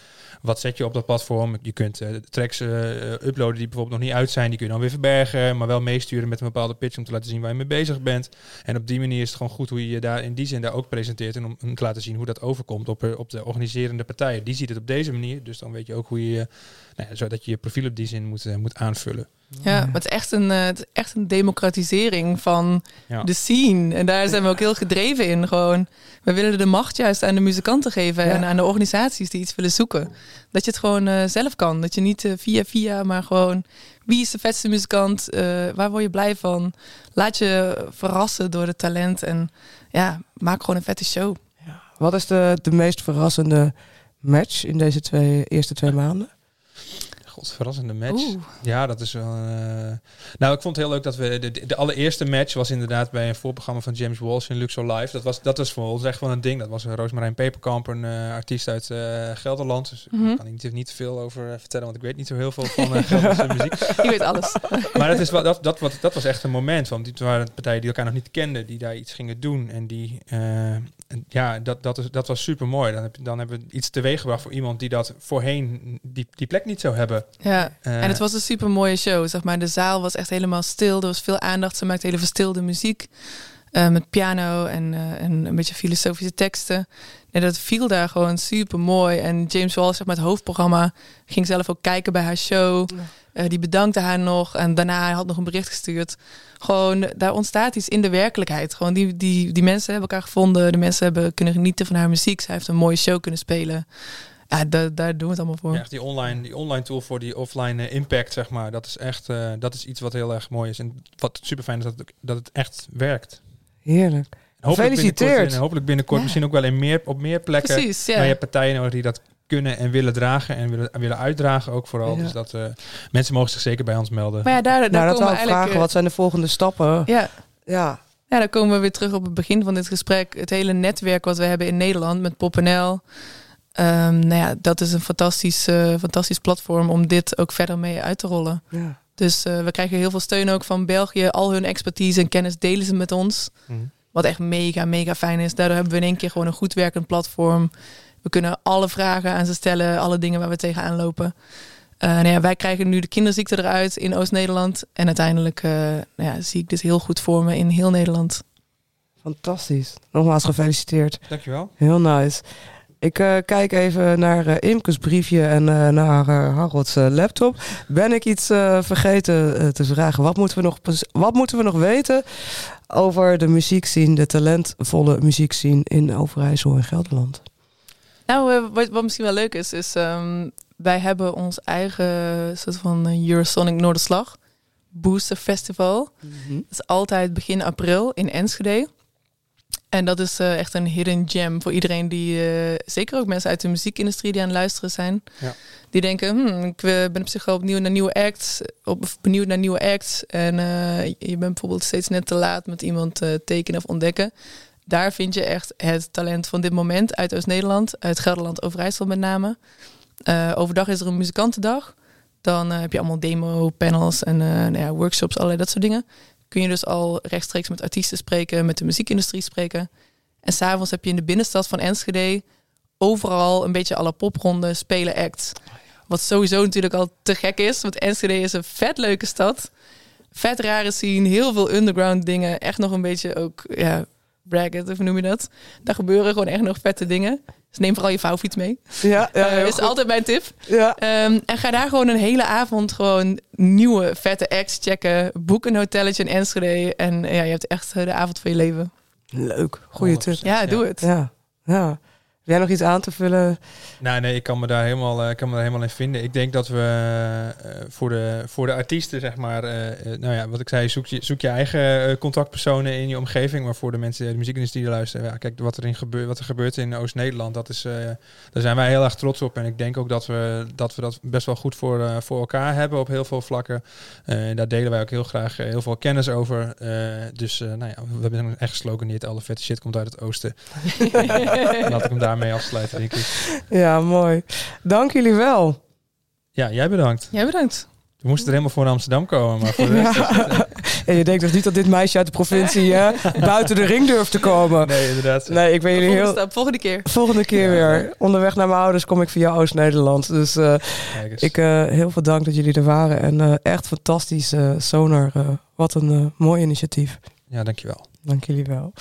wat zet je op dat platform? Je kunt uh, tracks uh, uploaden die bijvoorbeeld nog niet uit zijn, die kun je dan weer verbergen, maar wel meesturen met een bepaalde pitch om te laten zien waar je mee bezig bent. En op die manier is het gewoon goed hoe je je daar in die zin daar ook presenteert en om, om te laten zien hoe dat overkomt op, op de organiserende partijen. Die ziet het op deze manier, dus dan weet je ook hoe je, nou ja, zodat je je profiel op die zin moet, moet aanvullen. Ja, maar het is echt een, het is echt een democratisering van de scene. En daar zijn we ook heel gedreven in. Gewoon, we willen de macht juist aan de muzikanten geven en aan de organisaties die iets willen zoeken. Dat je het gewoon uh, zelf kan. Dat je niet uh, via via, maar gewoon wie is de vetste muzikant? Uh, waar word je blij van? Laat je verrassen door het talent en ja, maak gewoon een vette show. Ja. Wat is de, de meest verrassende match in deze twee, eerste twee maanden? God, verrassende match. Oeh. Ja, dat is wel. eh, Nou, ik vond het heel leuk dat we. De, de, allereerste match was inderdaad bij een voorprogramma van James Walsh in Luxor Live. Dat was, dat was voor ons echt wel een ding. Dat was een Roosmarijn Peperkamp, een eh, artiest uit eh, Gelderland. Dus Mhm. ik kan niet, niet te veel over vertellen, want ik weet niet zo heel veel van Gelderse muziek. Je weet alles. Maar dat, is wel, dat, dat, wat, dat was echt een moment. Want dit waren partijen die elkaar nog niet kenden, die daar iets gingen doen. En die, en ja, dat, dat, is, dat was super mooi. Dan, heb, dan hebben we iets teweeggebracht voor iemand die dat voorheen die, die plek niet zou hebben. Ja. Eh, En het was een super mooie show. Zeg maar. De zaal was echt helemaal stil. Er was veel aandacht. Ze maakte hele verstilde muziek. eh, met piano en, eh, en een beetje filosofische teksten. En dat viel daar gewoon super mooi. En James Walsh, zeg maar, het hoofdprogramma, ging zelf ook kijken bij haar show. Die bedankte haar nog. En daarna had nog een bericht gestuurd. Gewoon, daar ontstaat iets in de werkelijkheid. Gewoon die, die, die mensen hebben elkaar gevonden. De mensen hebben kunnen genieten van haar muziek. Zij heeft een mooie show kunnen spelen. Ja, da- daar doen we het allemaal voor. Ja, echt die online, die online tool voor die offline eh, impact, zeg maar. Dat is echt eh, dat is iets wat heel erg mooi is. En wat super fijn is dat het, dat het echt werkt. Heerlijk. En hopelijk Gefeliciteerd. binnenkort- En hopelijk binnenkort Ja. misschien ook wel in meer, op meer plekken. Precies, ja. Maar je hebt partijen nodig die dat kunnen en willen dragen en willen, willen uitdragen ook vooral. Ja. Dus dat eh, mensen mogen zich zeker bij ons melden. Maar ja, daar, daar nou, dat komen we ik eigenlijk... vragen. Wat zijn de volgende stappen? Ja, Ja. ja, dan komen we weer terug op het begin van dit gesprek. Het hele netwerk wat we hebben in Nederland met PopNL. Ehm nou ja, dat is een fantastisch, eh, fantastisch platform om dit ook verder mee uit te rollen. ja. Dus eh, we krijgen heel veel steun ook van België. Al hun expertise en kennis delen ze met ons. Mhm. Wat echt mega, mega fijn is. Daardoor hebben we in één keer gewoon een goed werkend platform. We kunnen alle vragen aan ze stellen, alle dingen waar we tegenaan lopen. Eh, nou ja, wij krijgen nu de kinderziekte eruit in Oost-Nederland. En uiteindelijk eh, nou ja, zie ik dit heel goed voor me in heel Nederland. Fantastisch. Nogmaals gefeliciteerd. Dankjewel. Heel nice. Ik eh, kijk even naar eh, Imke's briefje en eh, naar Harolds laptop. Ben ik iets vergeten te vragen? Wat moeten, we nog, wat moeten we nog weten over de muziekscene, de talentvolle muziekscene in Overijssel en Gelderland? Nou, wat, wat misschien wel leuk is, is ehm, wij hebben ons eigen soort van Eurosonic Noorderslag Booster Festival. Dat is altijd begin april in Enschede. En dat is eh, echt een hidden gem voor iedereen die, eh, zeker ook mensen uit de muziekindustrie die aan het luisteren zijn. Ja. Die denken, hmm, ik eh, ben op zich wel opnieuw naar nieuwe acts, op, benieuwd naar nieuwe acts. En je bent bijvoorbeeld steeds net te laat met iemand tekenen of ontdekken. Daar vind je echt het talent van dit moment uit Oost-Nederland, uit Gelderland, Overijssel met name. Overdag is er een muzikantendag. Dan heb je allemaal demo-panels en nou ja, workshops, allerlei dat soort dingen. Kun je dus al rechtstreeks met artiesten spreken, met de muziekindustrie spreken. En s'avonds heb je in de binnenstad van Enschede overal een beetje alle popronde spelen acts. Wat sowieso natuurlijk al te gek is, want Enschede is een vet leuke stad. Vet rare scene, heel veel underground dingen. Echt nog een beetje ook, ja, bracket, of noem je dat? Daar gebeuren gewoon echt nog vette dingen. Dus neem vooral je vouwfiets mee. Ja, ja, Eh, is goed. altijd mijn tip. ja. Ehm, en ga daar gewoon een hele avond gewoon nieuwe vette acts checken. Boek een hotelletje in Enschede. En ja, je hebt echt de avond van je leven. Leuk. Goeie tip. 100%. Ja, doe het. Ja, ja. Heb jij nog iets aan te vullen? Nou, nee, ik kan me daar helemaal, eh, ik kan me daar helemaal in vinden. Ik denk dat we eh, voor, de, voor de artiesten, zeg maar, eh, nou ja, wat ik zei, zoek je, zoek je eigen contactpersonen in je omgeving. Maar voor de mensen die de muziekindustrie luisteren, ja, kijk, wat er, in gebeurt, wat er gebeurt in Oost-Nederland, dat is, eh, daar zijn wij heel erg trots op. En ik denk ook dat we dat, we dat best wel goed voor, eh, voor elkaar hebben op heel veel vlakken. Eh, daar delen wij ook heel graag heel veel kennis over. Eh, dus, eh, nou ja, we hebben echt gesloganeerd, alle vette shit komt uit het oosten. Laat ik hem daarmee afsluiten, denk ik. Ja, mooi. Dank jullie wel. Ja, jij bedankt. Jij bedankt. We moesten er helemaal voor naar Amsterdam komen, maar voor de rest... Ja. En je denkt toch niet dat dit meisje uit de provincie hè, buiten de ring durft te komen? Nee, inderdaad. Nee, ik ben jullie Volgende heel... stap, volgende keer. Volgende keer weer. Onderweg naar mijn ouders kom ik via Oost-Nederland. Dus eh, Kijk eens. ik eh, heel veel dank dat jullie er waren. En eh, echt fantastisch, eh, Sonar. eh, wat een eh, mooi initiatief. Ja, dankjewel. Dank jullie wel.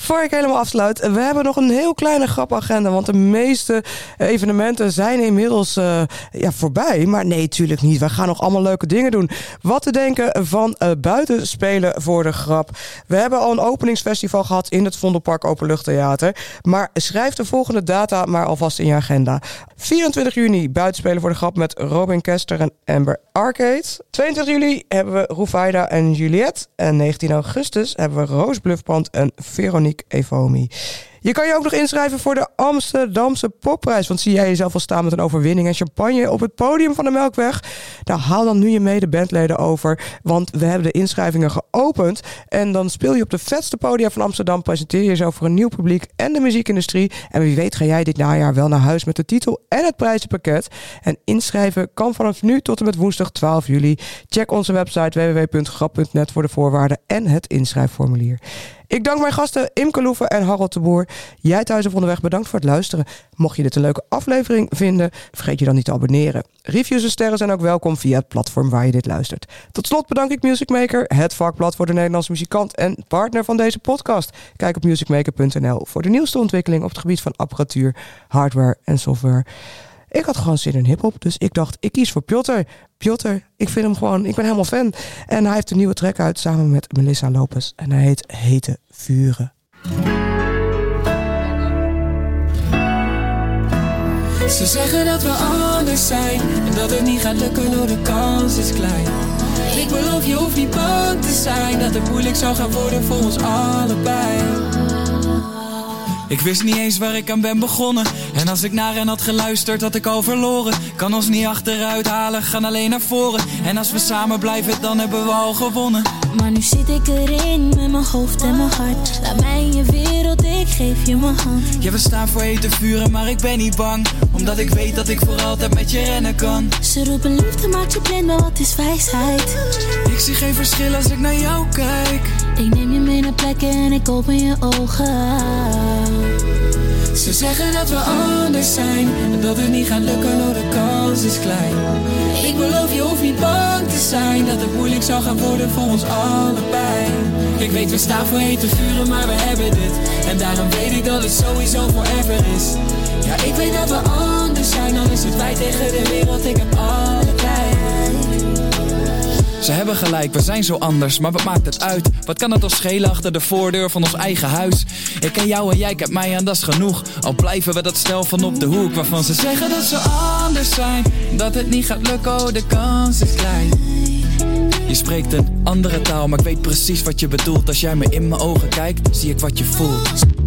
Voor ik helemaal afsluit, we hebben nog een heel kleine grapagenda. Want de meeste evenementen zijn inmiddels eh, ja, voorbij. Maar nee, tuurlijk niet. We gaan nog allemaal leuke dingen doen. Wat te denken van eh buiten spelen voor de grap. We hebben al een openingsfestival gehad in het Vondelpark Openluchttheater. Maar schrijf de volgende data maar alvast in je agenda. 24 juni buitenspelen voor de grap met Robin Kester en Amber Arcade. 22 juli hebben we Roufaida en Juliette. En 19 augustus hebben we Roos Bluffbrand en Veronique Monique. Je kan je ook nog inschrijven voor de Amsterdamse Popprijs. Want zie jij jezelf al staan met een overwinning en champagne op het podium van de Melkweg? Nou, haal dan nu je mede bandleden over. Want we hebben de inschrijvingen geopend. En dan speel je op de vetste podia van Amsterdam. Presenteer je jezelf voor een nieuw publiek en de muziekindustrie. En wie weet ga jij dit najaar wel naar huis met de titel en het prijzenpakket. En inschrijven kan vanaf nu tot en met woensdag 12 juli. Check onze website www.grap.net voor de voorwaarden en het inschrijfformulier. Ik dank mijn gasten Imke Loeven en Harold de Boer. Jij thuis of onderweg bedankt voor het luisteren. Mocht je dit een leuke aflevering vinden, vergeet je dan niet te abonneren. Reviews en sterren zijn ook welkom via het platform waar je dit luistert. Tot slot bedank ik Music Maker, het vakblad voor de Nederlandse muzikant en partner van deze podcast. Kijk op musicmaker.nl voor de nieuwste ontwikkeling op het gebied van apparatuur, hardware en software. Ik had gewoon zin in hip-hop, dus ik dacht, ik kies voor Piotr. Piotr, ik vind hem gewoon, ik ben helemaal fan. En hij heeft een nieuwe track uit samen met Melissa Lopez. En hij heet Hete Vuren. Ze zeggen dat we anders zijn en dat het niet gaat lukken, door de kans is klein. Ik beloof je hoeft niet bang te zijn dat het moeilijk zou gaan worden voor ons allebei. Ik wist niet eens waar ik aan ben begonnen. En als ik naar hen had geluisterd, had ik al verloren. Kan ons niet achteruit halen, gaan alleen naar voren. En als we samen blijven, dan hebben we al gewonnen. Maar nu zit ik erin met mijn hoofd en mijn hart. Laat mij in je wereld, ik geef je mijn hand. Ja, we staan voor hete vuren, maar ik ben niet bang. Omdat ik weet dat ik voor altijd met je rennen kan. Ze roepen liefde, maakt je blind, maar wat is wijsheid? Ik zie geen verschil als ik naar jou kijk. Ik neem je mee naar plekken en ik open je ogen. Ze zeggen dat we anders zijn en dat het niet gaat lukken, door de kans is klein. Ik beloof je hoeft niet bang te zijn dat het moeilijk zal gaan worden voor ons allebei. Ik weet we staan voor hete vuren, maar we hebben dit. En daarom weet ik dat het sowieso forever is. Ja, ik weet dat we anders zijn, dan is het wij tegen de wereld, ik heb allebei. Ze hebben gelijk, we zijn zo anders, maar wat maakt het uit? Wat kan het ons schelen achter de voordeur van ons eigen huis? Ik ken jou en jij kent mij en dat is genoeg. Al blijven we dat stel van op de hoek waarvan ze zeggen dat ze anders zijn, dat het niet gaat lukken, oh de kans is klein. Je spreekt een andere taal, maar ik weet precies wat je bedoelt. Als jij me in mijn ogen kijkt, zie ik wat je voelt.